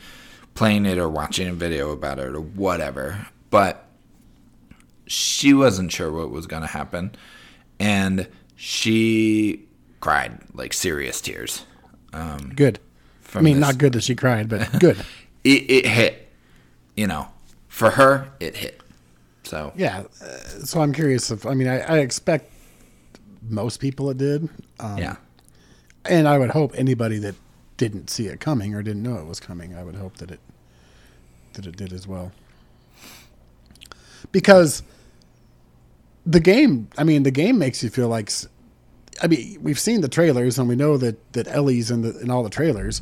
Speaker 2: playing it or watching a video about it or whatever. But she wasn't sure what was going to happen. And she cried like serious tears. Um,
Speaker 1: good. I mean, this. not good that she cried, but good. [LAUGHS]
Speaker 2: it, it hit. You know, for her, it hit. So
Speaker 1: yeah. Uh, so I'm curious if I mean I, I expect most people it did.
Speaker 2: Um, yeah.
Speaker 1: And I would hope anybody that didn't see it coming or didn't know it was coming, I would hope that it that it did as well. Because the game, I mean, the game makes you feel like I mean, we've seen the trailers and we know that that Ellie's in the in all the trailers,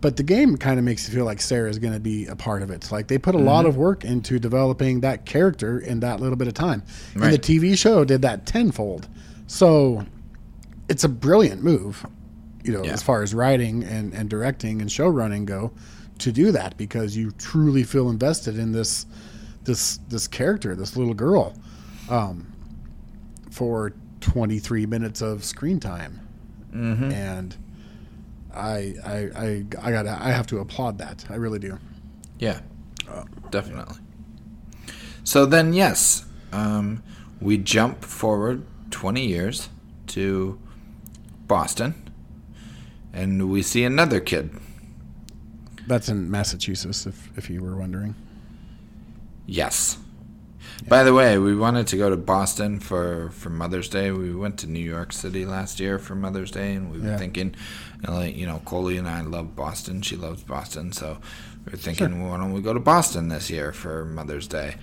Speaker 1: but the game kind of makes you feel like Sarah's going to be a part of it. Like they put a mm-hmm. lot of work into developing that character in that little bit of time, right. and the TV show did that tenfold. So it's a brilliant move, you know, yeah. as far as writing and, and directing and show running go, to do that because you truly feel invested in this this this character, this little girl, um, for 23 minutes of screen time,
Speaker 2: mm-hmm.
Speaker 1: and I I I I got I have to applaud that. I really do.
Speaker 2: Yeah, uh, definitely. So then, yes, um, we jump forward 20 years to Boston, and we see another kid.
Speaker 1: That's in Massachusetts, if, if you were wondering.
Speaker 2: Yes. Yeah. By the way, we wanted to go to Boston for, for Mother's Day. We went to New York City last year for Mother's Day, and we were yeah. thinking, you know, like, you know, Coley and I love Boston. She loves Boston, so we were thinking, sure. well, why don't we go to Boston this year for Mother's Day?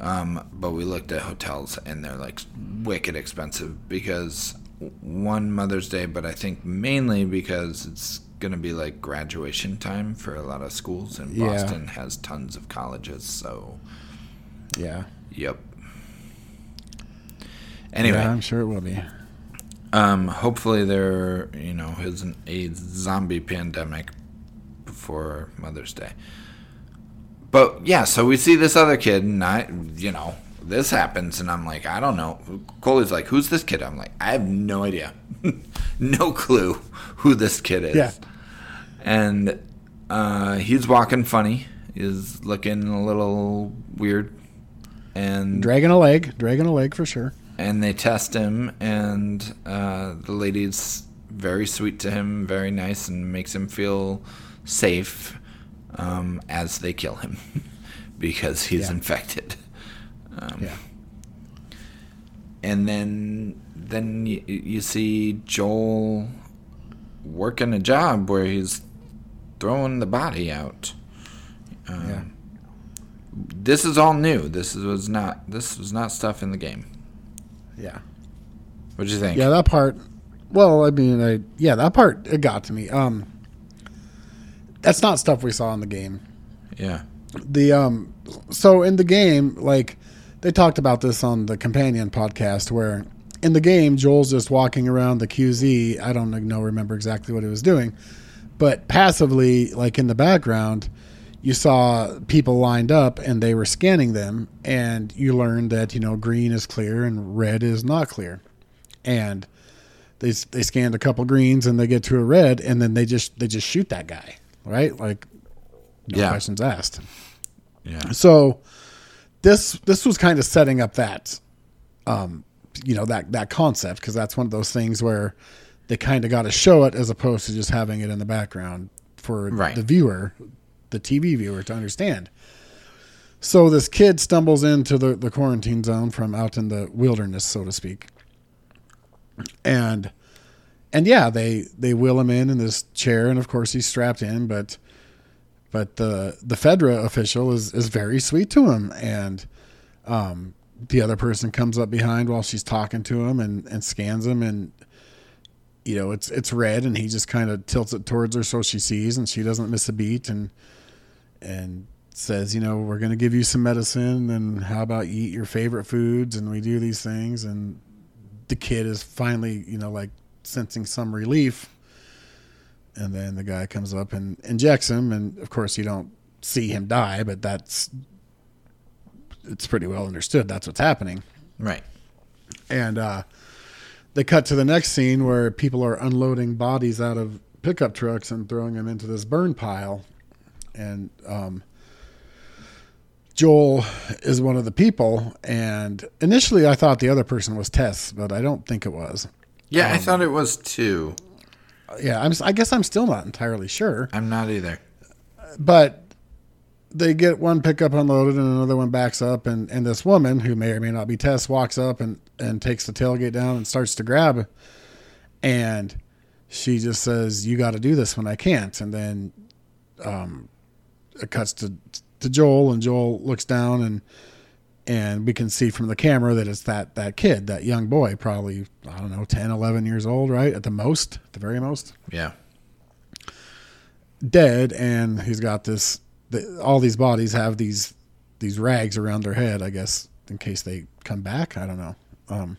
Speaker 2: Um, but we looked at hotels and they're like wicked expensive because one Mother's Day, but I think mainly because it's going to be like graduation time for a lot of schools, and yeah. Boston has tons of colleges. So,
Speaker 1: yeah.
Speaker 2: Yep. Anyway,
Speaker 1: yeah, I'm sure it will be.
Speaker 2: Um, hopefully there, you know, isn't a zombie pandemic before Mother's Day. But yeah, so we see this other kid, and I, you know, this happens, and I'm like, I don't know. Coley's like, who's this kid? I'm like, I have no idea, [LAUGHS] no clue who this kid is.
Speaker 1: Yeah.
Speaker 2: And uh, he's walking funny. He's looking a little weird, and
Speaker 1: dragging a leg, dragging a leg for sure.
Speaker 2: And they test him, and uh, the lady's very sweet to him, very nice, and makes him feel safe um, as they kill him [LAUGHS] because he's yeah. infected. Um,
Speaker 1: yeah.
Speaker 2: And then then you, you see Joel working a job where he's throwing the body out. Um, yeah. This is all new. This was not this was not stuff in the game.
Speaker 1: Yeah.
Speaker 2: What do you think?
Speaker 1: Yeah, that part. Well, I mean, I, yeah, that part it got to me. Um, that's not stuff we saw in the game.
Speaker 2: Yeah.
Speaker 1: The um so in the game, like they talked about this on the companion podcast where in the game Joel's just walking around the QZ. I don't know remember exactly what he was doing, but passively, like in the background, you saw people lined up and they were scanning them, and you learned that you know green is clear and red is not clear, and they they scanned a couple greens and they get to a red, and then they just they just shoot that guy right? Like, no yeah. questions asked.
Speaker 2: Yeah.
Speaker 1: So this this was kind of setting up that, um, you know that that concept because that's one of those things where they kind of got to show it as opposed to just having it in the background for
Speaker 2: right.
Speaker 1: the viewer, the TV viewer to understand. So this kid stumbles into the, the quarantine zone from out in the wilderness, so to speak. And and yeah, they they wheel him in in this chair, and of course he's strapped in, but but the the Fedra official is is very sweet to him, and um, the other person comes up behind while she's talking to him and and scans him, and you know it's it's red, and he just kind of tilts it towards her so she sees, and she doesn't miss a beat, and and says, you know, we're going to give you some medicine, and how about you eat your favorite foods, and we do these things, and the kid is finally, you know, like sensing some relief. And then the guy comes up and injects him, and of course you don't see him die, but that's it's pretty well understood that's what's happening.
Speaker 2: Right.
Speaker 1: And uh, they cut to the next scene where people are unloading bodies out of pickup trucks and throwing them into this burn pile. And um, Joel is one of the people. And initially, I thought the other person was Tess, but I don't think it was.
Speaker 2: Yeah, I thought it was too.
Speaker 1: Yeah, I'm, I guess I'm still not entirely sure.
Speaker 2: I'm not either.
Speaker 1: But they get one pickup unloaded and another one backs up and, and this woman who may or may not be Tess walks up and, and takes the tailgate down and starts to grab and she just says, You gotta do this when I can't and then um it cuts to to Joel and Joel looks down and and we can see from the camera that it's that that kid, that young boy, probably I don't know, 10, 11 years old, right? At the most, at the very most
Speaker 2: Yeah.
Speaker 1: dead and he's got this the, all these bodies have these these rags around their head i guess in case they come back i don't know um,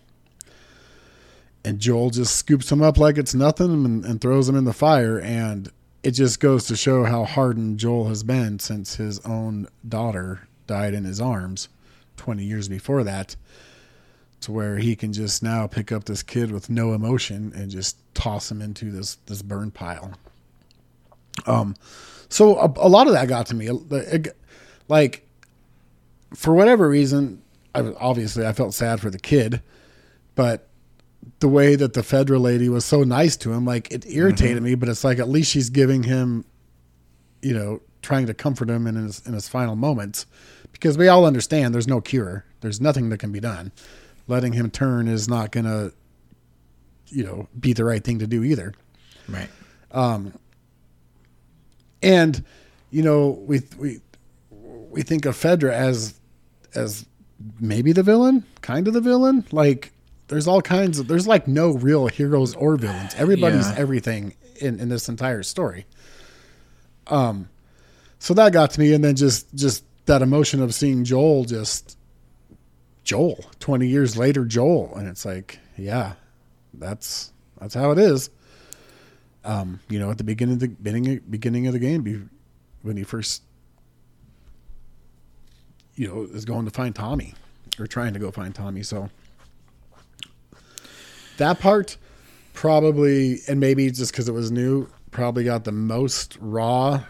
Speaker 1: and joel just scoops them up like it's nothing and, and throws them in the fire and it just goes to show how hardened joel has been since his own daughter died in his arms 20 years before that to where he can just now pick up this kid with no emotion and just toss him into this this burn pile um, so a, a lot of that got to me. Like, for whatever reason, I obviously I felt sad for the kid, but the way that the Fedra lady was so nice to him, like it irritated me. But it's like at least she's giving him, you know, trying to comfort him in his in his final moments, because we all understand there's no cure. There's nothing that can be done. Letting him turn is not gonna, you know, be the right thing to do either.
Speaker 2: Right. Um.
Speaker 1: And you know we we we think of Fedra as as maybe the villain, kind of the villain. Like there's all kinds of there's like no real heroes or villains. Everybody's
Speaker 2: Yeah.
Speaker 1: everything in in this entire story. Um, so that got to me, and then just just that emotion of seeing Joel just Joel twenty years later, Joel, and it's like yeah, that's that's how it is um, you know, at the beginning of the beginning, beginning of the game, when he first, you know, is going to find Tommy or trying to go find Tommy. So that part probably, and maybe just because it was new, probably got the most raw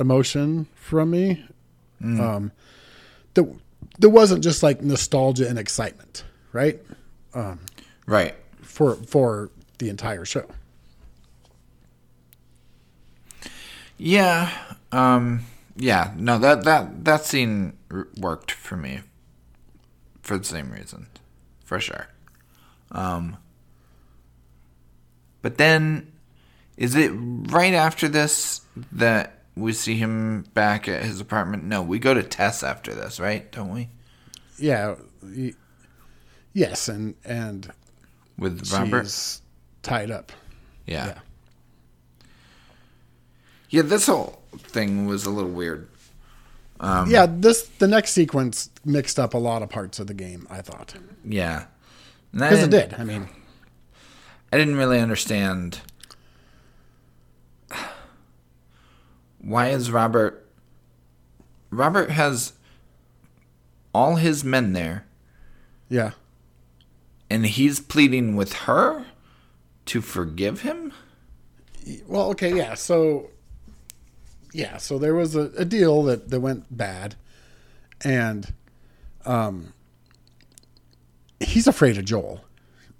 Speaker 1: emotion from me. Um, that there wasn't just like nostalgia and excitement, right?
Speaker 2: Right.
Speaker 1: For for the entire show.
Speaker 2: Yeah. Um. Yeah. No. That that that scene worked for me. For the same reason, for sure. Um. But then, is it right after this that we see him back at his apartment? No, we go to Tess after this, right? Don't we?
Speaker 1: Yeah. y- Yes, and and
Speaker 2: With Robert.
Speaker 1: tied up.
Speaker 2: Yeah.
Speaker 1: yeah.
Speaker 2: Yeah. This whole thing was a little weird. Um,
Speaker 1: yeah, this the next sequence mixed up a lot of parts of the game. I thought
Speaker 2: Yeah.
Speaker 1: Because it did. I mean,
Speaker 2: I didn't really understand why is Robert Robert has all his men there
Speaker 1: yeah,
Speaker 2: and he's pleading with her to forgive him?
Speaker 1: well, okay, yeah. So, yeah, so there was a, a deal that that went bad, and um, he's afraid of Joel.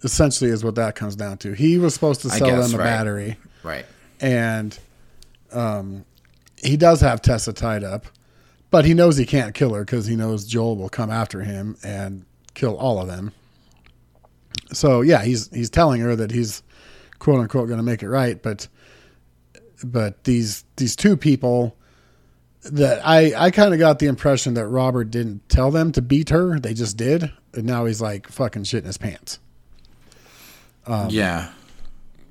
Speaker 1: Essentially, is what that comes down to. He was supposed to sell
Speaker 2: guess,
Speaker 1: them a
Speaker 2: right.
Speaker 1: battery.
Speaker 2: Right.
Speaker 1: and um, he does have Tessa tied up, but he knows he can't kill her because he knows Joel will come after him and kill all of them. So yeah, he's he's telling her that he's quote unquote going to make it right, but but these these two people that I I kind of got the impression that Robert didn't tell them to beat her; they just did, and now he's like fucking shit in his pants.
Speaker 2: Um, yeah,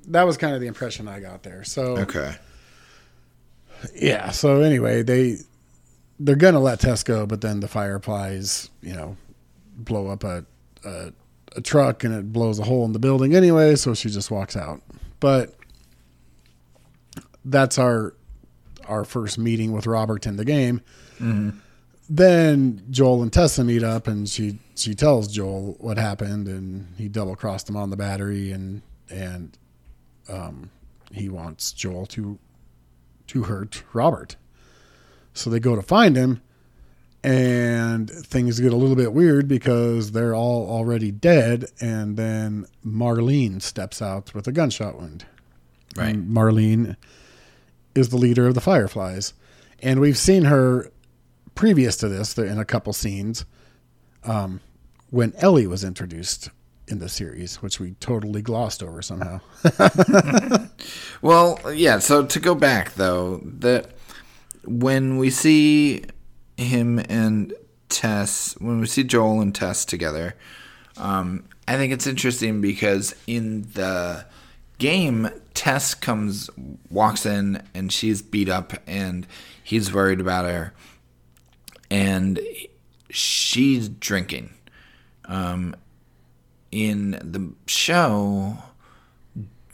Speaker 1: that was kind of the impression I got there. So
Speaker 2: okay,
Speaker 1: yeah. So anyway, they they're gonna let Tess go, but then the fireflies, you know, blow up a, a a truck and it blows a hole in the building anyway, so she just walks out. But that's our our first meeting with Robert in the game. Mm-hmm. Then Joel and Tessa meet up, and she she tells Joel what happened, and he double crossed him on the battery, and and um, he wants Joel to to hurt Robert. So they go to find him, and things get a little bit weird because they're all already dead, and then Marlene steps out with a gunshot wound.
Speaker 2: Right,
Speaker 1: and Marlene is the leader of the Fireflies, and we've seen her previous to this in a couple scenes um, when Ellie was introduced in the series, which we totally glossed over somehow. [LAUGHS]
Speaker 2: well, yeah. So to go back though, that when we see him and Tess, when we see Joel and Tess together, um, I think it's interesting because in the game, Tess comes, walks in, and she's beat up, and he's worried about her, and she's drinking. Um, in the show,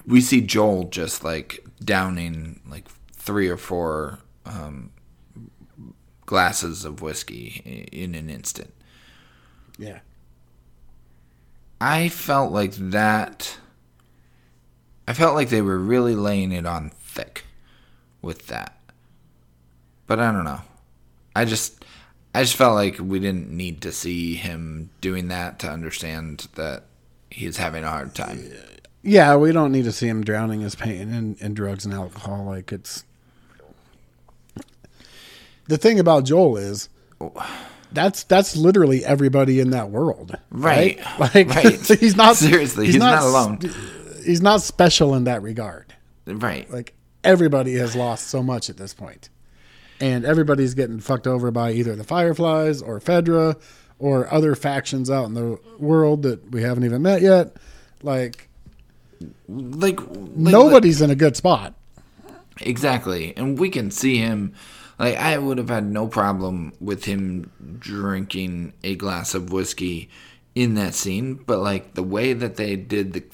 Speaker 2: we see Joel just like downing like three or four um, glasses of whiskey in an instant.
Speaker 1: Yeah.
Speaker 2: I felt like that I felt like they were really laying it on thick with that. But I don't know. I just I just felt like we didn't need to see him doing that to understand that he's having a hard time.
Speaker 1: Yeah, we don't need to see him drowning his pain in, in drugs and alcohol. Like it's the thing about Joel is that's that's literally everybody in that world, right?
Speaker 2: right? Like right. [LAUGHS]
Speaker 1: he's not
Speaker 2: seriously. He's, he's not, not, alone
Speaker 1: he's not special in that regard.
Speaker 2: Right.
Speaker 1: Like everybody has lost so much at this point. And everybody's getting fucked over by either the Fireflies or Fedra or other factions out in the world that we haven't even met yet. Like
Speaker 2: like, like
Speaker 1: nobody's like, in a good spot.
Speaker 2: Exactly. And we can see him like I would have had no problem with him drinking a glass of whiskey in that scene, but like the way that they did the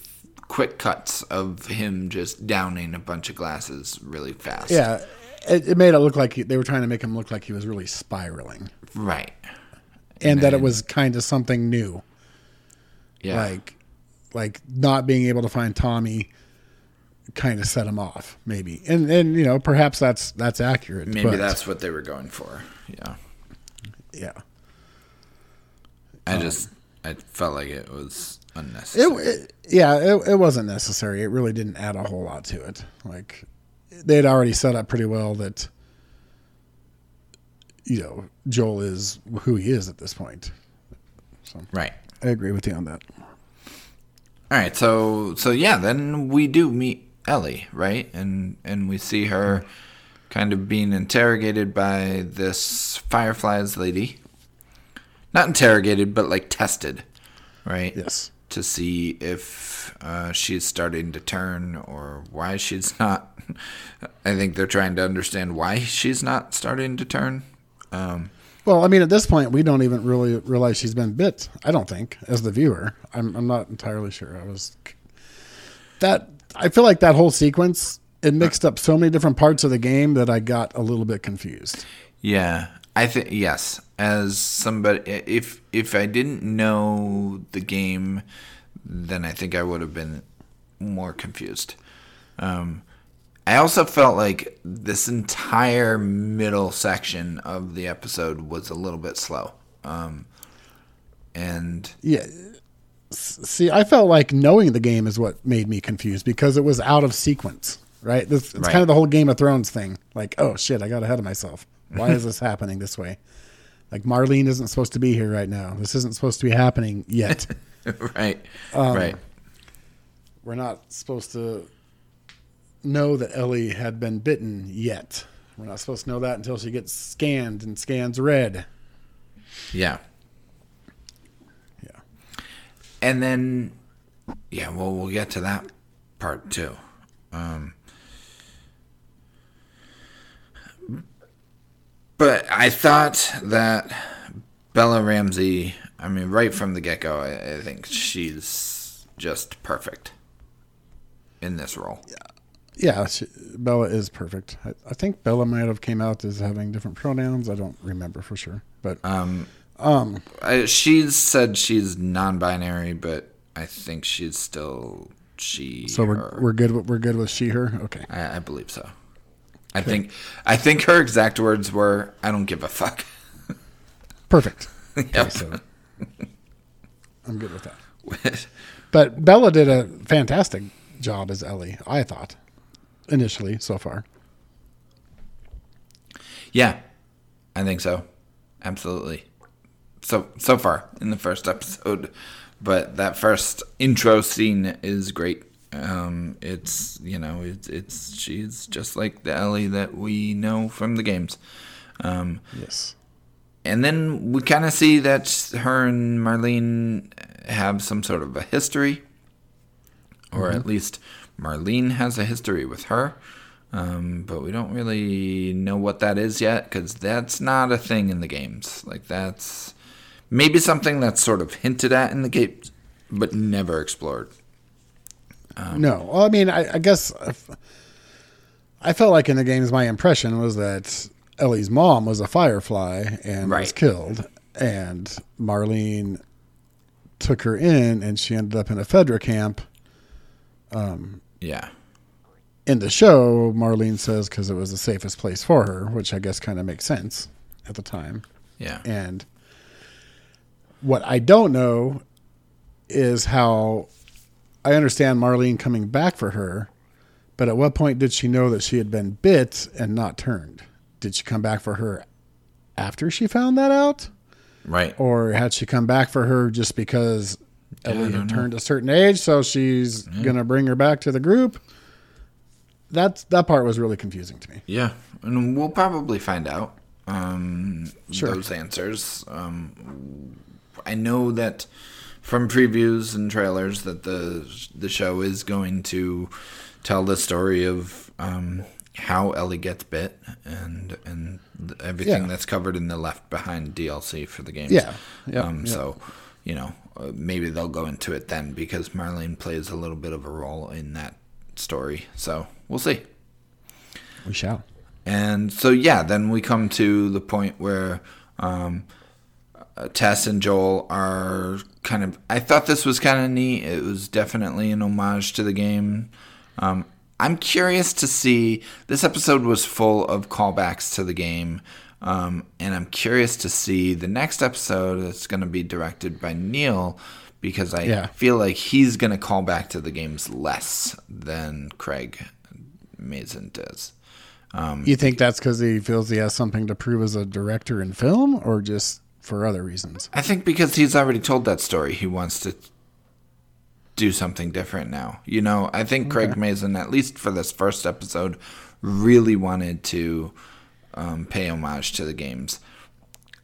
Speaker 2: quick cuts of him just downing a bunch of glasses really fast.
Speaker 1: Yeah, it, it made it look like he, they were trying to make him look like he was really spiraling.
Speaker 2: Right.
Speaker 1: And, and that it was kind of something new.
Speaker 2: Yeah.
Speaker 1: Like, like not being able to find Tommy kind of set him off, maybe. And and you know perhaps that's that's accurate.
Speaker 2: Maybe but, that's what they were going for. Yeah.
Speaker 1: Yeah.
Speaker 2: I um, just I felt like it was unnecessary.
Speaker 1: It, it, yeah, it, it wasn't necessary. It really didn't add a whole lot to it. Like they had already set up pretty well that you know Joel is who he is at this point.
Speaker 2: So right,
Speaker 1: I agree with you on that.
Speaker 2: All right, so so yeah, then we do meet Ellie, right, and and we see her kind of being interrogated by this Fireflies lady. Not interrogated, but like tested, right?
Speaker 1: Yes
Speaker 2: to see if uh, she's starting to turn or why she's not. I think they're trying to understand why she's not starting to turn. Um,
Speaker 1: well, I mean, at this point, we don't even really realize she's been bit. I don't think, as the viewer, I'm, I'm not entirely sure. I was that. I feel like that whole sequence it mixed up so many different parts of the game that I got a little bit confused.
Speaker 2: Yeah, I think yes. As somebody, if if I didn't know the game, then I think I would have been more confused. Um, I also felt like this entire middle section of the episode was a little bit slow. Um, and
Speaker 1: yeah, see, I felt like knowing the game is what made me confused because it was out of sequence. Right, this, it's right. kind of the whole Game of Thrones thing. Like, oh shit, I got ahead of myself. Why is this [LAUGHS] happening this way? Like Marlene isn't supposed to be here right now. This isn't supposed to be happening yet. [LAUGHS]
Speaker 2: right.
Speaker 1: Um,
Speaker 2: right.
Speaker 1: We're not supposed to know that Ellie had been bitten yet. We're not supposed to know that until she gets scanned and scans red.
Speaker 2: Yeah.
Speaker 1: Yeah.
Speaker 2: And then, yeah, well, we'll get to that part too. Um, but I thought that Bella Ramsey, I mean, right from the get go, I, I think she's just perfect in this role.
Speaker 1: Yeah, she, Bella is perfect. I, I think Bella might have came out as having different pronouns. I don't remember for sure, but
Speaker 2: Um,
Speaker 1: um,
Speaker 2: I, she's said she's non-binary, but I think she's still she.
Speaker 1: so we're
Speaker 2: her.
Speaker 1: we're good. with- We're good with she her. Okay.
Speaker 2: I, I believe so. I think I think her exact words were, "I don't give a fuck." [LAUGHS]
Speaker 1: Perfect.
Speaker 2: yep.
Speaker 1: So I'm good with that. [LAUGHS] But Bella did a fantastic job as Ellie, I thought, initially so far.
Speaker 2: yeah, I think so. Absolutely. So so far in the first episode, but that first intro scene is great. Um, it's you know it's it's she's just like the Ellie that we know from the games. Um,
Speaker 1: Yes.
Speaker 2: and then we kind of see that her and Marlene have some sort of a history, or at least Marlene has a history with her. Um, but we don't really know what that is yet because that's not a thing in the games. Like that's maybe something that's sort of hinted at in the games, but never explored. Um,
Speaker 1: no. Well, I mean, I, I guess I felt like in the games, my impression was that Ellie's mom was a firefly and was killed, and Marlene took her in, and she ended up in a Fedra camp.
Speaker 2: Yeah,
Speaker 1: In the show, Marlene says because it was the safest place for her, which I guess kind of makes sense at the time.
Speaker 2: yeah,
Speaker 1: And what I don't know is how I understand Marlene coming back for her, but at what point did she know that she had been bit and not turned? Did she come back for her after she found that out?
Speaker 2: right.
Speaker 1: Or had she come back for her just because Ellie had
Speaker 2: know.
Speaker 1: turned a certain age, so she's gonna bring her back to the group? That's that part was really confusing to me.
Speaker 2: Yeah, and we'll probably find out um,
Speaker 1: Sure.
Speaker 2: those answers. Um, I know that from previews and trailers that the the show is going to tell the story of um, how Ellie gets bit and and everything
Speaker 1: Yeah.
Speaker 2: that's covered in the Left Behind DLC for the game.
Speaker 1: Yeah, yeah,
Speaker 2: um,
Speaker 1: yeah.
Speaker 2: So you know maybe they'll go into it then because Marlene plays a little bit of a role in that story. So we'll see.
Speaker 1: We shall.
Speaker 2: And so, yeah, then we come to the point where um, Tess and Joel are kind of. I thought this was kind of neat. It was definitely an homage to the game. Um, I'm curious to see. This episode was full of callbacks to the game. Um, and I'm curious to see the next episode that's going to be directed by Neil because I
Speaker 1: Yeah.
Speaker 2: feel like he's going to call back to the games less than Craig Mazin does.
Speaker 1: You think that's because he feels he has something to prove as a director in film, or just for other reasons?
Speaker 2: I think because he's already told that story, he wants to do something different now. You know, I think Craig Mazin, at least for this first episode, really wanted to um, pay homage to the games.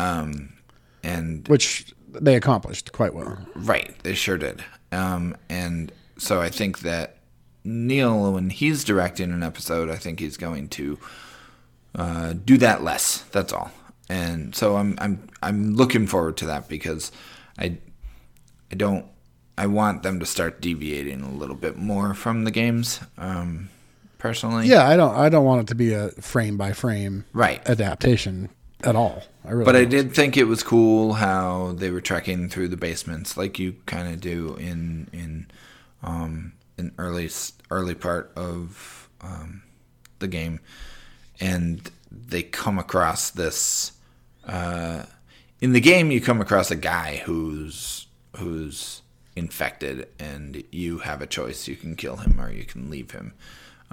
Speaker 2: Um, and
Speaker 1: Which they accomplished quite well.
Speaker 2: Right, they sure did. Um, and so I think that Neil, when he's directing an episode, I think he's going to uh, do that less. That's all. And so I'm I'm I'm looking forward to that because I I don't I want them to start deviating a little bit more from the games. Um, personally,
Speaker 1: Yeah, I don't. I don't want it to be a frame by frame
Speaker 2: right.
Speaker 1: adaptation at all. I really.
Speaker 2: But I
Speaker 1: don't.
Speaker 2: did think it was cool how they were trekking through the basements, like you kind of do in in um, an early early part of um, the game, and they come across this. Uh, in the game, you come across a guy who's who's infected, and you have a choice: you can kill him or you can leave him.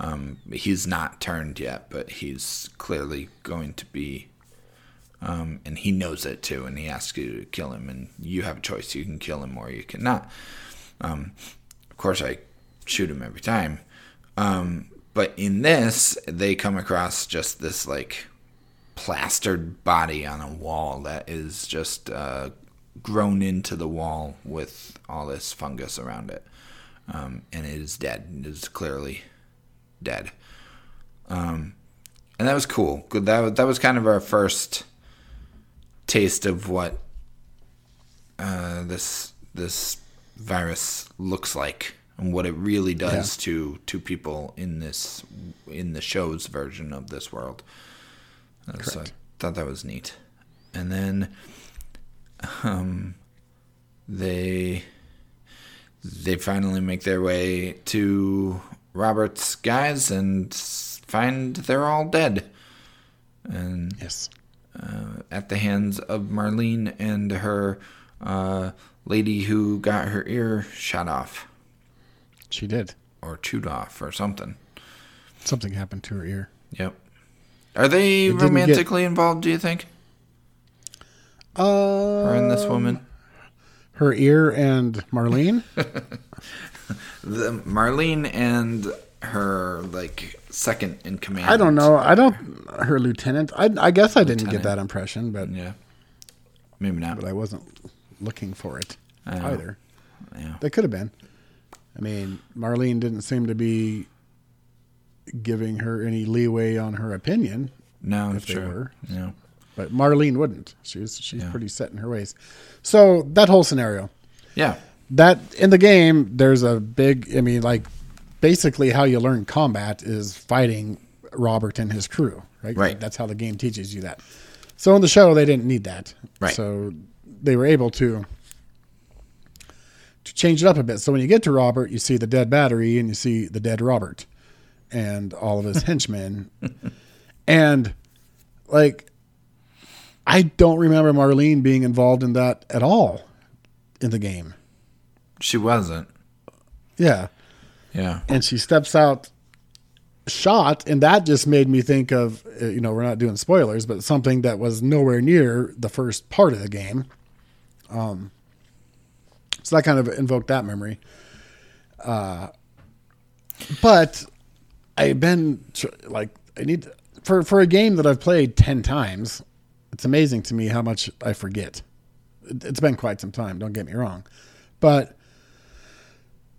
Speaker 2: Um, he's not turned yet, but he's clearly going to be Um, and he knows it too, and he asks you to kill him, and you have a choice. You can kill him or you cannot. Um, of course, I shoot him every time. Um, but in this, they come across just this like plastered body on a wall that is just uh, grown into the wall with all this fungus around it. Um, and it is dead. It is clearly dead. Um, and that was cool. Good. That was, that was kind of our first taste of what uh, this this virus looks like and what it really does
Speaker 1: Yeah.
Speaker 2: to to people in this in the show's version of this world. Uh, so I thought that was neat. And then um they they finally make their way to Robert's guys and find they're all dead. And
Speaker 1: Yes.
Speaker 2: uh, at the hands of Marlene and her uh, lady who got her ear shot off
Speaker 1: She did.
Speaker 2: or chewed off or something.
Speaker 1: Something happened to her ear.
Speaker 2: Yep. Are they
Speaker 1: didn't get-
Speaker 2: romantically involved? Do you think?
Speaker 1: Uh,
Speaker 2: Her and this woman,
Speaker 1: her ear and Marlene. [LAUGHS] [LAUGHS]
Speaker 2: the Marlene and her like second in command.
Speaker 1: I don't know. I don't. Her lieutenant. I, I guess I didn't get that impression, but
Speaker 2: Yeah, maybe not.
Speaker 1: but I wasn't looking for it either.
Speaker 2: yeah.
Speaker 1: They could have been. I mean, Marlene didn't seem to be giving her any leeway on her opinion,
Speaker 2: No,
Speaker 1: if they were.
Speaker 2: Yeah.
Speaker 1: but Marlene wouldn't. She's she's
Speaker 2: Yeah.
Speaker 1: pretty set in her ways. So that whole scenario,
Speaker 2: Yeah.
Speaker 1: That in the game, there's a big. I mean, like basically how you learn combat is fighting Robert and his crew. Right.
Speaker 2: Right.
Speaker 1: That's how the game teaches you that. So in the show, they didn't need that.
Speaker 2: Right.
Speaker 1: So they were able to to change it up a bit. So when you get to Robert, you see the dead battery and you see the dead Robert and all of his [LAUGHS] henchmen. And like I don't remember Marlene being involved in that at all in the game.
Speaker 2: She wasn't.
Speaker 1: Yeah.
Speaker 2: Yeah.
Speaker 1: And she steps out shot and that just made me think of uh, you know, we're not doing spoilers, but something that was nowhere near the first part of the game. Um so that kind of invoked that memory. Uh but I've been tr- like I need for for a game that I've played 10 times. It's amazing to me how much I forget. It- It's been quite some time, don't get me wrong. But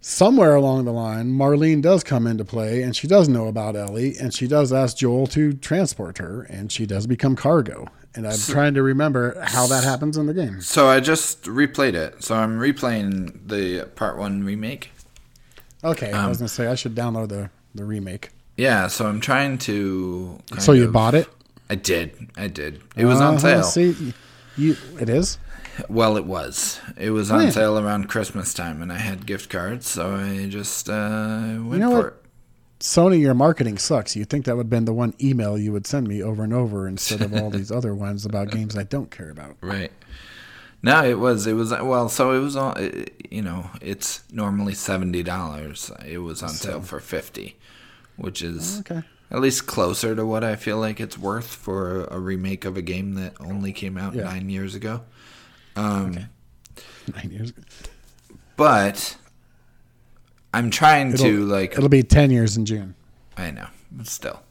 Speaker 1: somewhere along the line, Marlene does come into play and she does know about Ellie and she does ask Joel to transport her and she does become cargo. And I'm trying to remember how that happens in the game.
Speaker 2: So I just replayed it. So I'm replaying the part one remake.
Speaker 1: Okay, I was
Speaker 2: Um,
Speaker 1: going to say I should download the, the remake.
Speaker 2: Yeah, so I'm trying to.
Speaker 1: So you
Speaker 2: of-
Speaker 1: bought it?
Speaker 2: I did. I did. It was on
Speaker 1: Uh-huh,
Speaker 2: sale.
Speaker 1: See, you, it is?
Speaker 2: Well, it was. It was on
Speaker 1: When?
Speaker 2: sale around Christmas time, and I had gift cards, so I just uh, went
Speaker 1: know
Speaker 2: for
Speaker 1: what?
Speaker 2: it.
Speaker 1: Sony, your marketing sucks. You'd think that would have been the one email you would send me over and over instead of all [LAUGHS] these other ones about games I don't care about.
Speaker 2: Right. No, it was. It was. Well, so it was all. You know, it's normally seventy dollars. It was on sale for fifty, which is
Speaker 1: Okay.
Speaker 2: at least closer to what I feel like it's worth for a remake of a game that only came out
Speaker 1: Yeah.
Speaker 2: nine years ago. Um,
Speaker 1: Nine years.
Speaker 2: But I'm trying to
Speaker 1: It'll-
Speaker 2: like
Speaker 1: It'll be 10 years in June.
Speaker 2: I know, but still.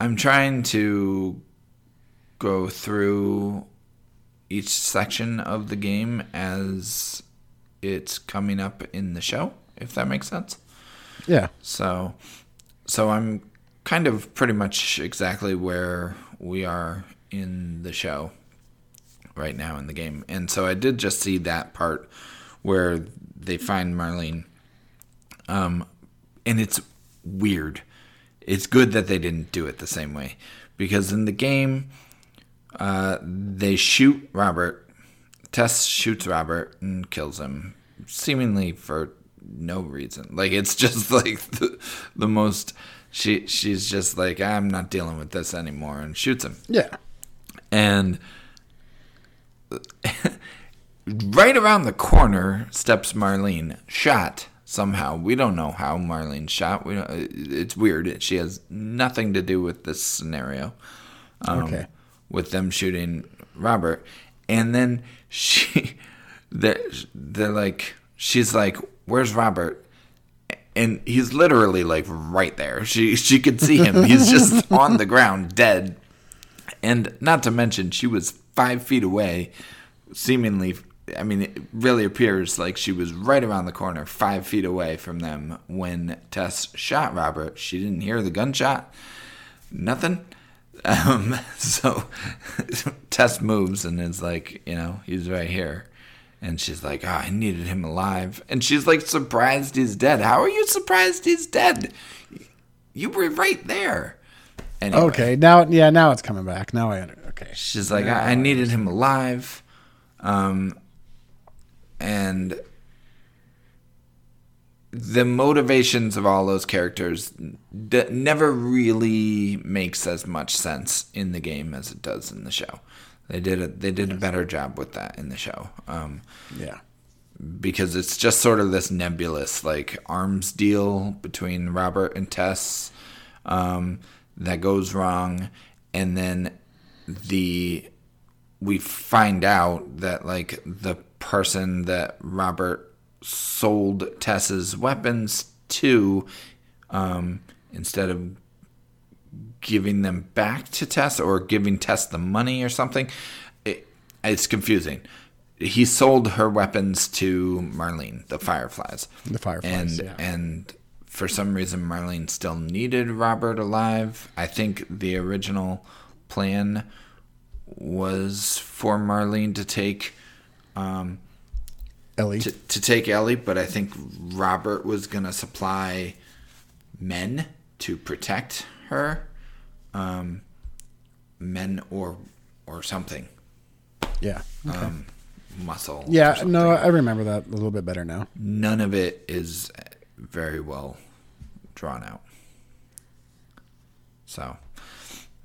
Speaker 2: I'm trying to go through each section of the game as it's coming up in the show, if that makes sense.
Speaker 1: Yeah.
Speaker 2: So so I'm kind of pretty much exactly where we are in the show right now in the game. And so I did just see that part where they find Marlene. Um and it's weird. It's good that they didn't do it the same way because in the game uh, they shoot Robert. Tess shoots Robert and kills him, seemingly for no reason. Like it's [LAUGHS] just like the, the most. She she's just like I'm not dealing with this anymore and shoots him.
Speaker 1: Yeah.
Speaker 2: And [LAUGHS] right around the corner steps Marlene, shot somehow. We don't know how Marlene shot. We don't, it's weird. She has nothing to do with this scenario. Um,
Speaker 1: Okay.
Speaker 2: With them shooting Robert, and then she, [LAUGHS] they're, they're like, she's like, "Where's Robert?" And he's literally like right there. She she could see him. He's just [LAUGHS] on the ground, dead. And not to mention, she was five feet away, seemingly. I mean, it really appears like she was right around the corner, five feet away from them when Tess shot Robert. She didn't hear the gunshot, nothing. [LAUGHS] Um, so [LAUGHS] Tess moves and is like, you know, he's right here. And she's like, oh, I needed him alive. And she's like, surprised he's dead. How are you surprised he's dead? You were right there. Anyway,
Speaker 1: Okay, now yeah, now it's coming back. Now I under- okay.
Speaker 2: She's like, I, I needed him alive. Um, and the motivations of all those characters d- never really makes as much sense in the game as it does in the show. They did a they did a better job with that in the show. Um,
Speaker 1: Yeah.
Speaker 2: because it's just sort of this nebulous like arms deal between Robert and Tess um, that goes wrong, and then the we find out that like the person that Robert sold Tess's weapons to, um, instead of giving them back to Tess or giving Tess the money or something, it, it's confusing he sold her weapons to Marlene, the Fireflies.
Speaker 1: The Fireflies,
Speaker 2: and
Speaker 1: yeah.
Speaker 2: and for some reason Marlene still needed Robert alive. I think the original plan was for Marlene to take um,
Speaker 1: Ellie.
Speaker 2: to, to take Ellie, but I think Robert was gonna supply men to protect her, um, men or or something,
Speaker 1: yeah.
Speaker 2: um, muscle.
Speaker 1: Yeah, no, I remember that a little bit better now.
Speaker 2: none of it is very well drawn out. So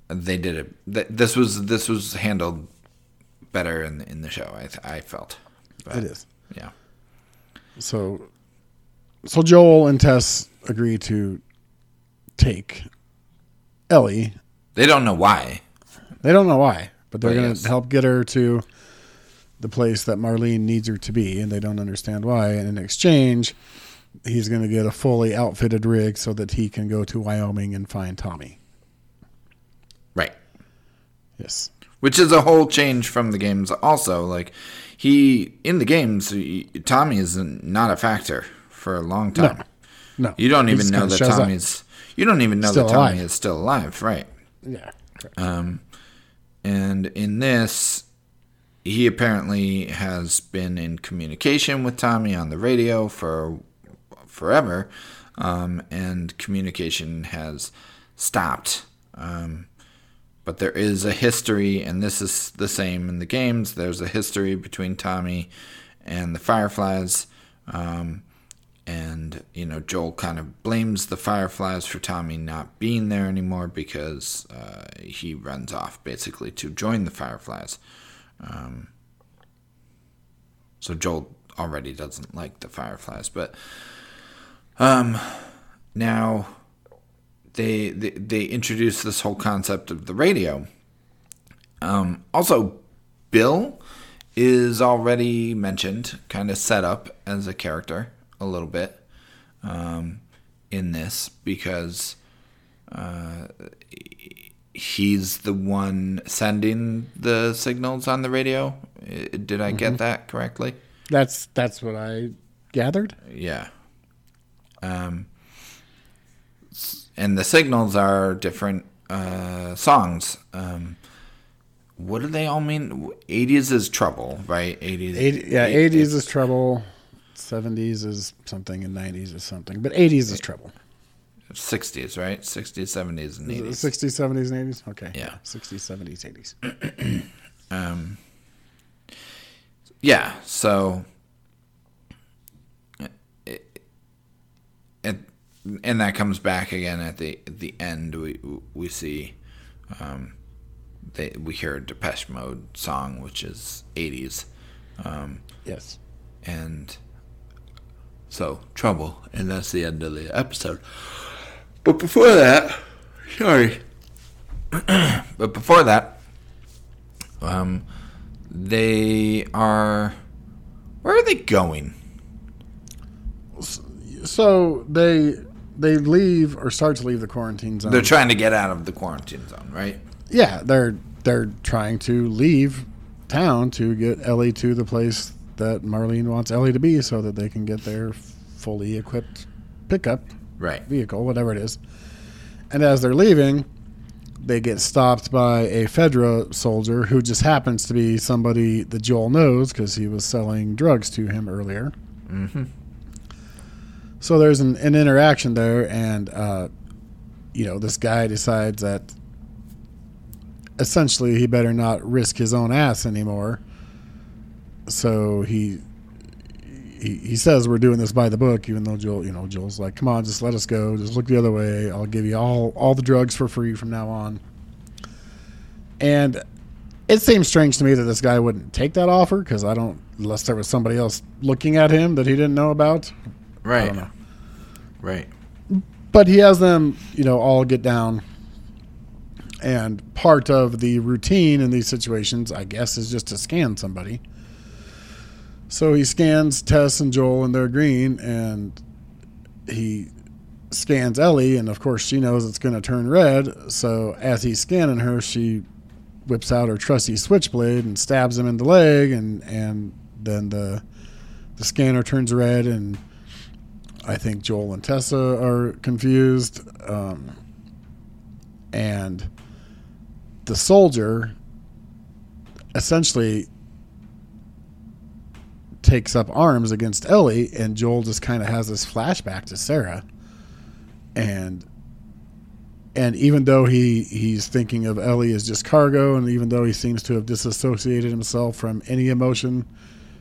Speaker 2: they did it. th- This was this was handled better in in the show. I th- I felt. But,
Speaker 1: It is.
Speaker 2: Yeah.
Speaker 1: So, so Joel and Tess agree to take Ellie.
Speaker 2: They don't know why.
Speaker 1: They don't know why, but they're going to help get her to the place that Marlene needs her to be, and they don't understand why. And in exchange, he's going to get a fully outfitted rig so that he can go to Wyoming and find Tommy. Yes.
Speaker 2: Which is a whole change from the games. Also, like he in the games, he- Tommy is not a factor for a long time.
Speaker 1: No.
Speaker 2: You don't
Speaker 1: He
Speaker 2: even know that
Speaker 1: shows up.
Speaker 2: Tommy's. You don't even know
Speaker 1: Still
Speaker 2: that Tommy
Speaker 1: alive.
Speaker 2: is still alive, right?
Speaker 1: Yeah.
Speaker 2: Um, and in this, he apparently has been in communication with Tommy on the radio for forever, um, and communication has stopped. Um, but there is a history, and this is the same in the games. There's a history between Tommy and the Fireflies. Um, and you know Joel kind of blames the Fireflies for Tommy not being there anymore because uh, he runs off basically to join the Fireflies. Um, so Joel already doesn't like the Fireflies, but um, now they, they they introduce this whole concept of the radio. Um, also, Bill is already mentioned, kind of set up as a character a little bit um, in this because uh, he's the one sending the signals on the radio. Did I get that correctly?
Speaker 1: That's that's what I gathered.
Speaker 2: Yeah. Um, and the signals are different uh, songs. Um, what do they all mean? 80s is trouble, right? 80s.
Speaker 1: 80, yeah,
Speaker 2: eight-
Speaker 1: eighties is trouble. Seventies is something, and nineties is something. But eighties is trouble.
Speaker 2: 60s, right? 60s, 70s, and 80s.
Speaker 1: Sixties, seventies, and eighties. Okay.
Speaker 2: Yeah.
Speaker 1: Sixties, seventies, eighties. [CLEARS THROAT]
Speaker 2: Um, yeah, so it, it, and that comes back again at the at the end. We we see um, they we hear a Depeche Mode song, which is '80s, um,
Speaker 1: Yes.
Speaker 2: and so trouble, and that's the end of the episode. But before that, sorry, [CLEARS THROAT] but before that, um, they are. Where are they going?
Speaker 1: So they they leave or start to leave the quarantine zone.
Speaker 2: They're trying to get out of the quarantine zone, right?
Speaker 1: yeah, they're they're trying to leave town to get Ellie to the place that Marlene wants Ellie to be, so that they can get their fully equipped pickup
Speaker 2: Right.
Speaker 1: vehicle, whatever it is. And as they're leaving, they get stopped by a Fedra soldier who just happens to be somebody that Joel knows because he was selling drugs to him earlier.
Speaker 2: Mm-hmm.
Speaker 1: So there's an, an interaction there, and uh, you know this guy decides that essentially he better not risk his own ass anymore. So he he, he says we're doing this by the book, even though Joel, you know, Joel's like, "Come on, just let us go. Just look the other way. I'll give you all all the drugs for free from now on." And it seems strange to me that this guy wouldn't take that offer because I don't, unless there was somebody else looking at him that he didn't know about. I
Speaker 2: Right.
Speaker 1: don't know.
Speaker 2: Right.
Speaker 1: But he has them, you know, all get down. And part of the routine in these situations, I guess, is just to scan somebody. So he scans Tess and Joel, and they're green, and he scans Ellie, and of course she knows it's going to turn red. So as he's scanning her, she whips out her trusty switchblade and stabs him in the leg, and and then the the scanner turns red, and I think Joel and Tessa are confused, um, and the soldier essentially takes up arms against Ellie, and Joel just kind of has this flashback to Sarah, and and even though he he's thinking of Ellie as just cargo, and even though he seems to have disassociated himself from any emotion,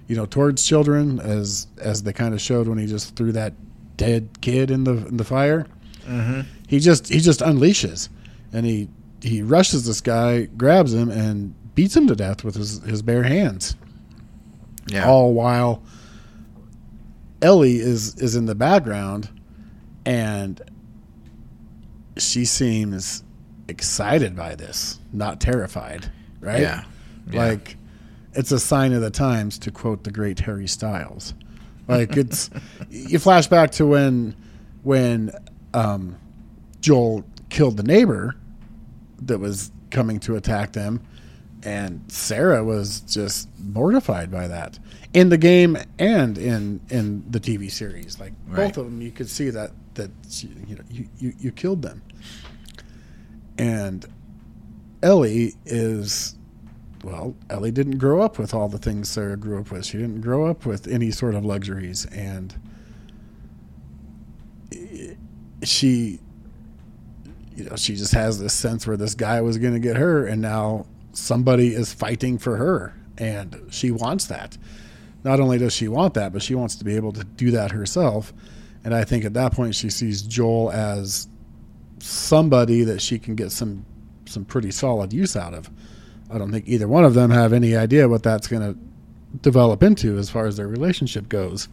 Speaker 1: you know, towards children, as as they kind of showed when he just threw that dead kid in the in the fire,
Speaker 2: Mm-hmm.
Speaker 1: he just he just unleashes, and he he rushes this guy, grabs him, and beats him to death with his his bare hands
Speaker 2: Yeah.
Speaker 1: all while Ellie is is in the background and she seems excited by this, not terrified, right?
Speaker 2: Yeah. Yeah.
Speaker 1: Like it's a sign of the times to quote the great Harry Styles. Like it's you flash back to when when um, Joel killed the neighbor that was coming to attack them and Sarah was just mortified by that in the game and in in the TV series. Like
Speaker 2: Right.
Speaker 1: both of them, you could see that that you know you, you you killed them. And Ellie is well, Ellie didn't grow up with all the things Sarah grew up with. She didn't grow up with any sort of luxuries, and she, you know, she just has this sense where this guy was going to get her, and now somebody is fighting for her, and she wants that. Not only does she want that, but she wants to be able to do that herself. And I think at that point she sees Joel as somebody that she can get some some pretty solid use out of. I don't think either one of them have any idea what that's going to develop into as far as their relationship goes.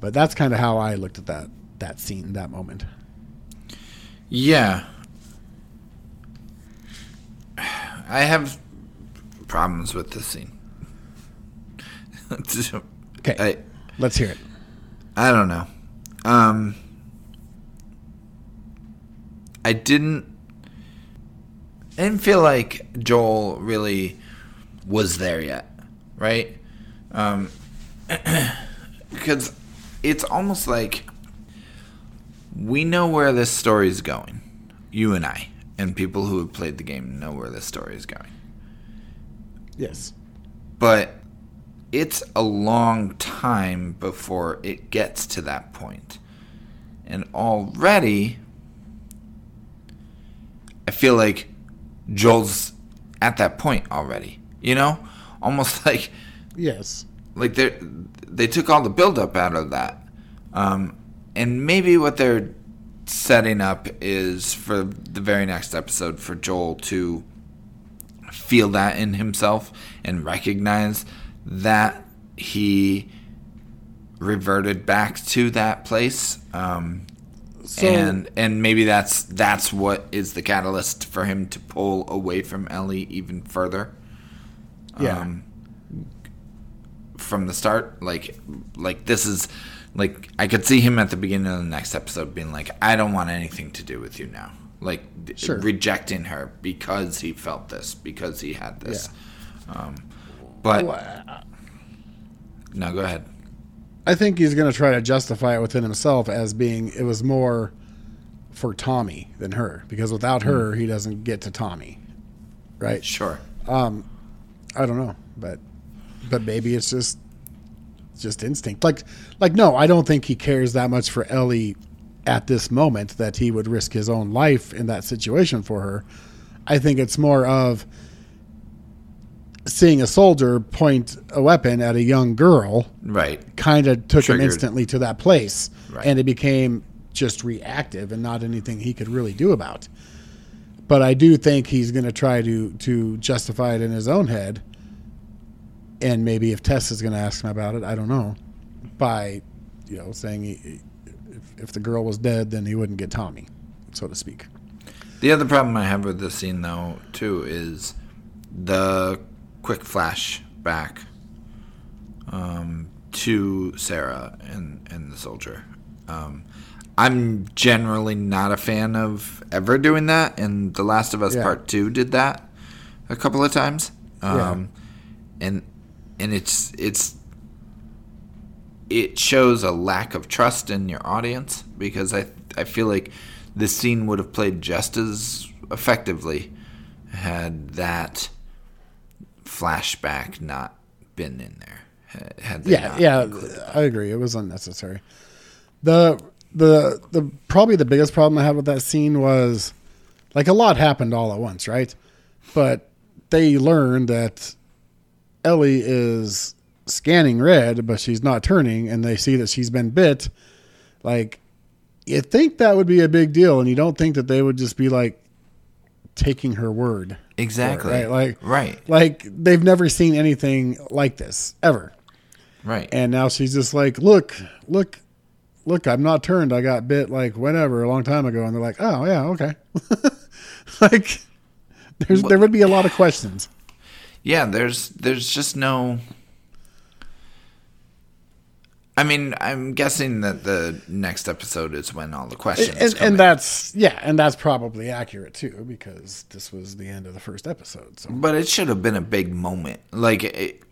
Speaker 1: But that's kind of how I looked at that that scene, that moment.
Speaker 2: Yeah. I have problems with this scene. [LAUGHS]
Speaker 1: Okay,
Speaker 2: I
Speaker 1: let's hear it.
Speaker 2: I don't know. Um I didn't I didn't feel like Joel really was there yet, right? Um [CLEARS THROAT] because it's almost like we know where this story is going. You and I and people who have played the game know where this story is going.
Speaker 1: Yes.
Speaker 2: But it's a long time before it gets to that point. And already I feel like Joel's at that point already. You know? Almost [LAUGHS] like
Speaker 1: Yes.
Speaker 2: like they they took all the buildup out of that, um, and maybe what they're setting up is for the very next episode for Joel to feel that in himself and recognize that he reverted back to that place. Um,
Speaker 1: So
Speaker 2: and and maybe that's that's what is the catalyst for him to pull away from Ellie even further.
Speaker 1: Yeah.
Speaker 2: Um, from the start. Like, like this is like I could see him at the beginning of the next episode being like, I don't want anything to do with you now. Like
Speaker 1: Sure.
Speaker 2: rejecting her because he felt this, because he had this. Um, but no, go ahead.
Speaker 1: I think he's going to try to justify it within himself as being it was more for Tommy than her because without her he doesn't get to Tommy, right?
Speaker 2: Sure.
Speaker 1: Um, I don't know, but but maybe it's just just instinct. Like like no, I don't think he cares that much for Ellie at this moment that he would risk his own life in that situation for her. I think it's more of seeing a soldier point a weapon at a young girl
Speaker 2: Right.
Speaker 1: kind of took him instantly to that place
Speaker 2: Right.
Speaker 1: and it became just reactive and not anything he could really do about but i do think he's going to try to to justify it in his own head and maybe if tess is going to ask him about it i don't know by you know saying he, if, if the girl was dead then he wouldn't get tommy so to speak
Speaker 2: The other problem I have with this scene, though, too, is the quick flashback um, to Sarah and, and the soldier. Um, I'm generally not a fan of ever doing that, and The Last of Us
Speaker 1: Yeah.
Speaker 2: Part Two did that a couple of times.
Speaker 1: Yeah.
Speaker 2: Um, and and it's it's it shows a lack of trust in your audience because I I feel like this scene would have played just as effectively had that flashback not been in there. Had-
Speaker 1: yeah yeah i agree. It was unnecessary. The the the probably the biggest problem i had with that scene was like a lot happened all at once right? But they learned that ellie is scanning red but she's not turning and they see that she's been bit. Like you think that would be a big deal and you don't think that they would just be like taking her word
Speaker 2: exactly
Speaker 1: right like
Speaker 2: right
Speaker 1: like they've never seen anything like this ever
Speaker 2: right
Speaker 1: and now she's just like, look, look, look, I'm not turned. I got bit like whenever a long time ago. And they're like, oh, yeah, okay. [LAUGHS] like, there's, there would be a lot of questions.
Speaker 2: yeah there's there's just no I mean, I'm guessing that the next episode is when all the questions
Speaker 1: And, and that's, yeah, and that's probably accurate too, because this was the end of the first episode. So,
Speaker 2: But it should have been a big moment. Like, it,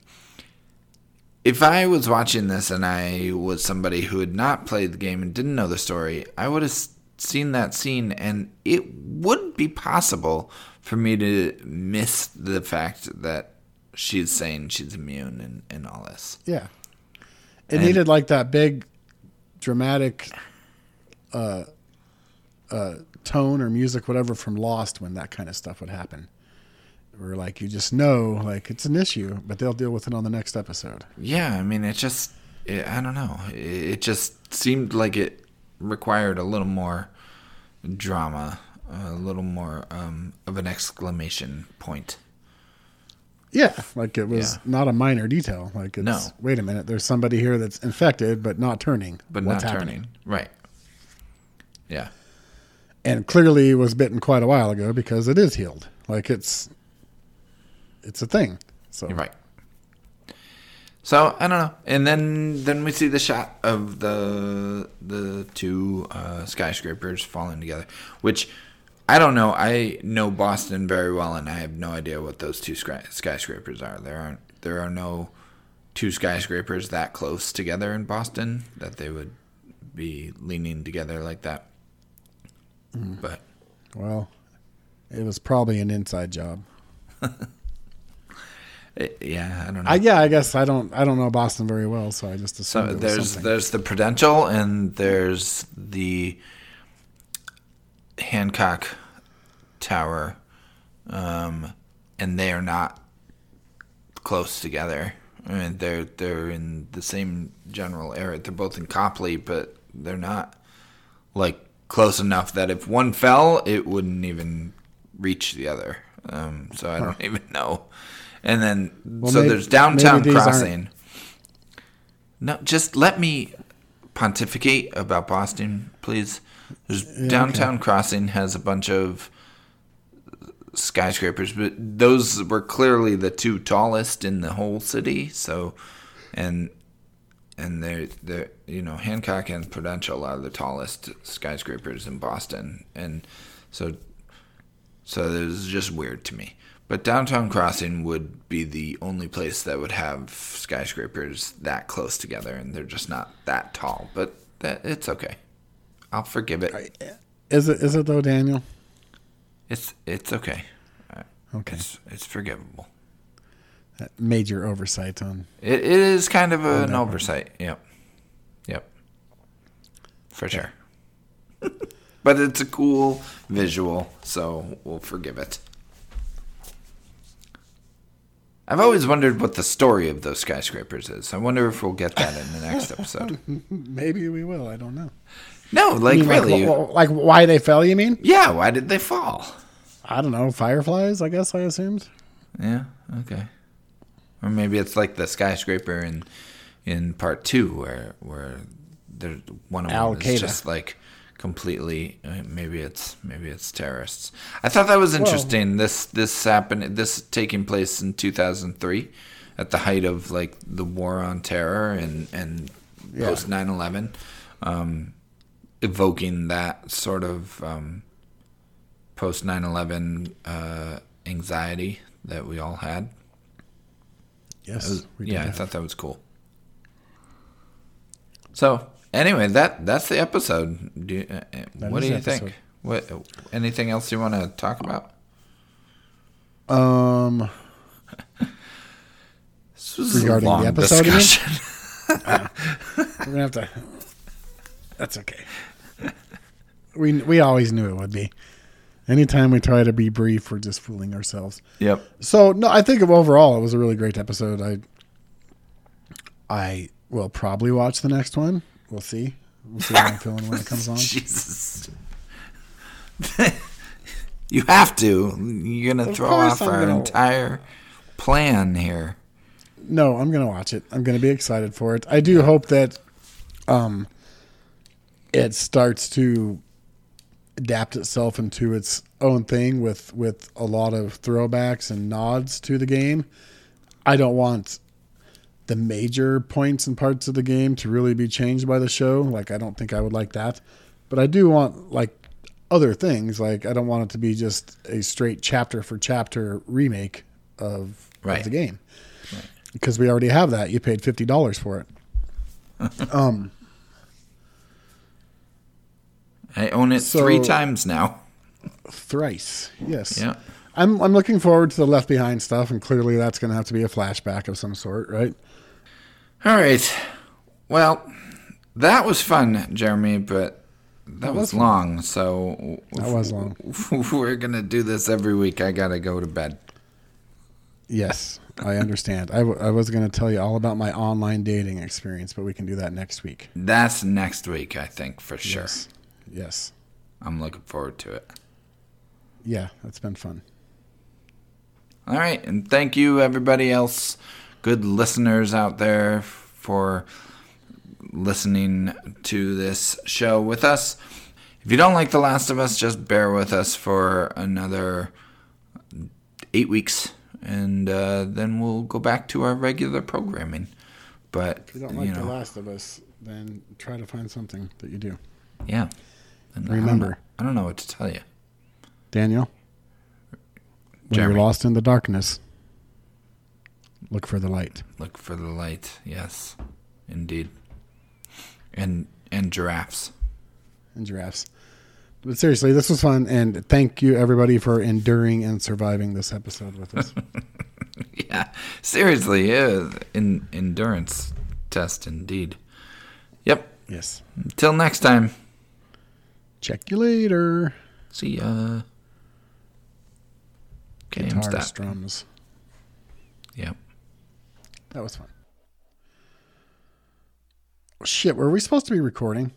Speaker 2: if I was watching this and I was somebody who had not played the game and didn't know the story, I would have seen that scene, and it would be possible for me to miss the fact that she's saying she's immune and, and all this.
Speaker 1: yeah. It
Speaker 2: And-
Speaker 1: needed like that big dramatic uh, uh, tone or music, whatever, from Lost when that kind of stuff would happen. Where like you just know, like it's an issue, but they'll deal with it on the next episode.
Speaker 2: Yeah, I mean, it just, it, I don't know. It, it just seemed like it required a little more drama, a little more um, of an exclamation point.
Speaker 1: Yeah, like it was
Speaker 2: Yeah.
Speaker 1: not a minor detail. Like it's
Speaker 2: No.
Speaker 1: wait a minute, there's somebody here that's infected but not turning.
Speaker 2: but
Speaker 1: What's
Speaker 2: not
Speaker 1: happening?
Speaker 2: turning. Right. Yeah.
Speaker 1: And clearly was bitten quite a while ago because it is healed. Like it's it's a thing. So
Speaker 2: You're right. So I don't know, and then then we see the shot of the the two uh, skyscrapers falling together, which I don't know. I know Boston very well, and I have no idea what those two sky- skyscrapers are. There aren't there are no two skyscrapers that close together in Boston that they would be leaning together like that. Mm. But
Speaker 1: well, it was probably an inside job. [LAUGHS]
Speaker 2: it, yeah, I don't know.
Speaker 1: I yeah, I guess I don't I don't know Boston very well, so I just
Speaker 2: So
Speaker 1: it was
Speaker 2: there's there's the Prudential and there's the Hancock Tower, um, and they are not close together. I mean, they're they're in the same general area. They're both in Copley, but they're not like close enough that if one fell, it wouldn't even reach the other. Um, so I don't even know. And then so
Speaker 1: maybe-
Speaker 2: there's downtown
Speaker 1: aren't-
Speaker 2: crossing. No, just let me pontificate about Boston, please. There's downtown crossing has a bunch of skyscrapers, but those were clearly the two tallest in the whole city. So and and they're they're you know Hancock and Prudential are the tallest skyscrapers in Boston, and so so it was just weird to me. But downtown crossing would be the only place that would have skyscrapers that close together, and they're just not that tall. But that it's okay. I'll forgive it.
Speaker 1: Is it? Is it though, Daniel?
Speaker 2: It's it's okay.
Speaker 1: Okay.
Speaker 2: It's it's forgivable.
Speaker 1: That major oversight on.
Speaker 2: It, it is kind of an
Speaker 1: that one.
Speaker 2: oversight. Yep. Yep. For sure. [LAUGHS] but it's a cool visual, so we'll forgive it. I've always wondered what the story of those skyscrapers is. I wonder if we'll get that in the next episode. [LAUGHS]
Speaker 1: Maybe we will. I don't know.
Speaker 2: No, like
Speaker 1: mean,
Speaker 2: really.
Speaker 1: Like, like why they fell? You mean?
Speaker 2: yeah, why did they fall?
Speaker 1: I don't know. Fireflies. I guess I assumed.
Speaker 2: Yeah, okay. Or maybe it's like the skyscraper in in part two, where where there's one of them
Speaker 1: Al
Speaker 2: is just like completely. uh, Maybe it's maybe it's terrorists. I thought that was interesting. this this happened. This taking place in two thousand three, at the height of like the war on terror and and
Speaker 1: Yeah.
Speaker 2: post 9-11, um, evoking that sort of. Um, post 9-11 uh, anxiety that we all had
Speaker 1: Yes. did
Speaker 2: yeah i thought that was cool so anyway that that's the episode do you, uh, uh,
Speaker 1: That
Speaker 2: what
Speaker 1: is
Speaker 2: do you
Speaker 1: episode.
Speaker 2: think what anything else you want to talk about
Speaker 1: Um. [LAUGHS]
Speaker 2: this was
Speaker 1: Regarding
Speaker 2: a
Speaker 1: the episode, you mean?
Speaker 2: discussion [LAUGHS]
Speaker 1: We're gonna have to. That's okay. We we always knew it would be. Anytime we try to be brief, we're just fooling ourselves.
Speaker 2: yep
Speaker 1: So no, I think of overall it was a really great episode. I I will probably watch the next one. We'll see. We'll see how I'm feeling when it comes on. [LAUGHS]
Speaker 2: jesus [LAUGHS] you have to you're gonna
Speaker 1: Of
Speaker 2: throw off
Speaker 1: I'm
Speaker 2: our
Speaker 1: gonna-
Speaker 2: entire plan here
Speaker 1: No, I'm gonna watch it. I'm gonna be excited for it. I do hope that um it starts to adapt itself into its own thing with with a lot of throwbacks and nods to the game. I don't want the major points and parts of the game to really be changed by the show. Like I don't think I would like that. But I do want like other things. Like I don't want it to be just a straight chapter for chapter remake of,
Speaker 2: Right.
Speaker 1: of the game. Because we already have that. You paid fifty dollars for it. [LAUGHS] um
Speaker 2: i own it
Speaker 1: So-
Speaker 2: three times now
Speaker 1: thrice. Yes.
Speaker 2: yeah
Speaker 1: I'm I'm looking forward to the Left Behind stuff, and clearly that's going to have to be a flashback of some sort, right?
Speaker 2: All right. Well, that was fun, Jeremy, but that, was,
Speaker 1: was
Speaker 2: long. So
Speaker 1: That was long. [LAUGHS]
Speaker 2: we're gonna do this every week. I gotta go to bed.
Speaker 1: Yes, I understand. I, w- I was going to tell you all about my online dating experience, but we can do that next week.
Speaker 2: That's next week, I think for sure.
Speaker 1: Yes. Yes.
Speaker 2: I'm looking forward to it.
Speaker 1: Yeah, that's been fun.
Speaker 2: All right, and thank you everybody else, good listeners out there for listening to this show with us. If you don't like The Last of Us, just bear with us for another eight weeks, and uh, then we'll go back to our regular programming. But
Speaker 1: If you don't
Speaker 2: you
Speaker 1: like
Speaker 2: know,
Speaker 1: The Last of Us, then try to find something that you do.
Speaker 2: yeah. And I don't
Speaker 1: Remember.
Speaker 2: I don't know what to tell you.
Speaker 1: Daniel, when
Speaker 2: Jeremy.
Speaker 1: you're lost in the darkness, look for the light.
Speaker 2: Look for the light. Yes, indeed. And and giraffes.
Speaker 1: and giraffes. But seriously, this was fun, and thank you everybody for enduring and surviving this episode with us. [LAUGHS]
Speaker 2: Yeah, seriously, yeah, in endurance test indeed. Yep.
Speaker 1: yes.
Speaker 2: Until next time.
Speaker 1: Check you later.
Speaker 2: See ya. Okay,
Speaker 1: Guitar strums.
Speaker 2: Yep.
Speaker 1: That was fun. Shit, were we supposed to be recording?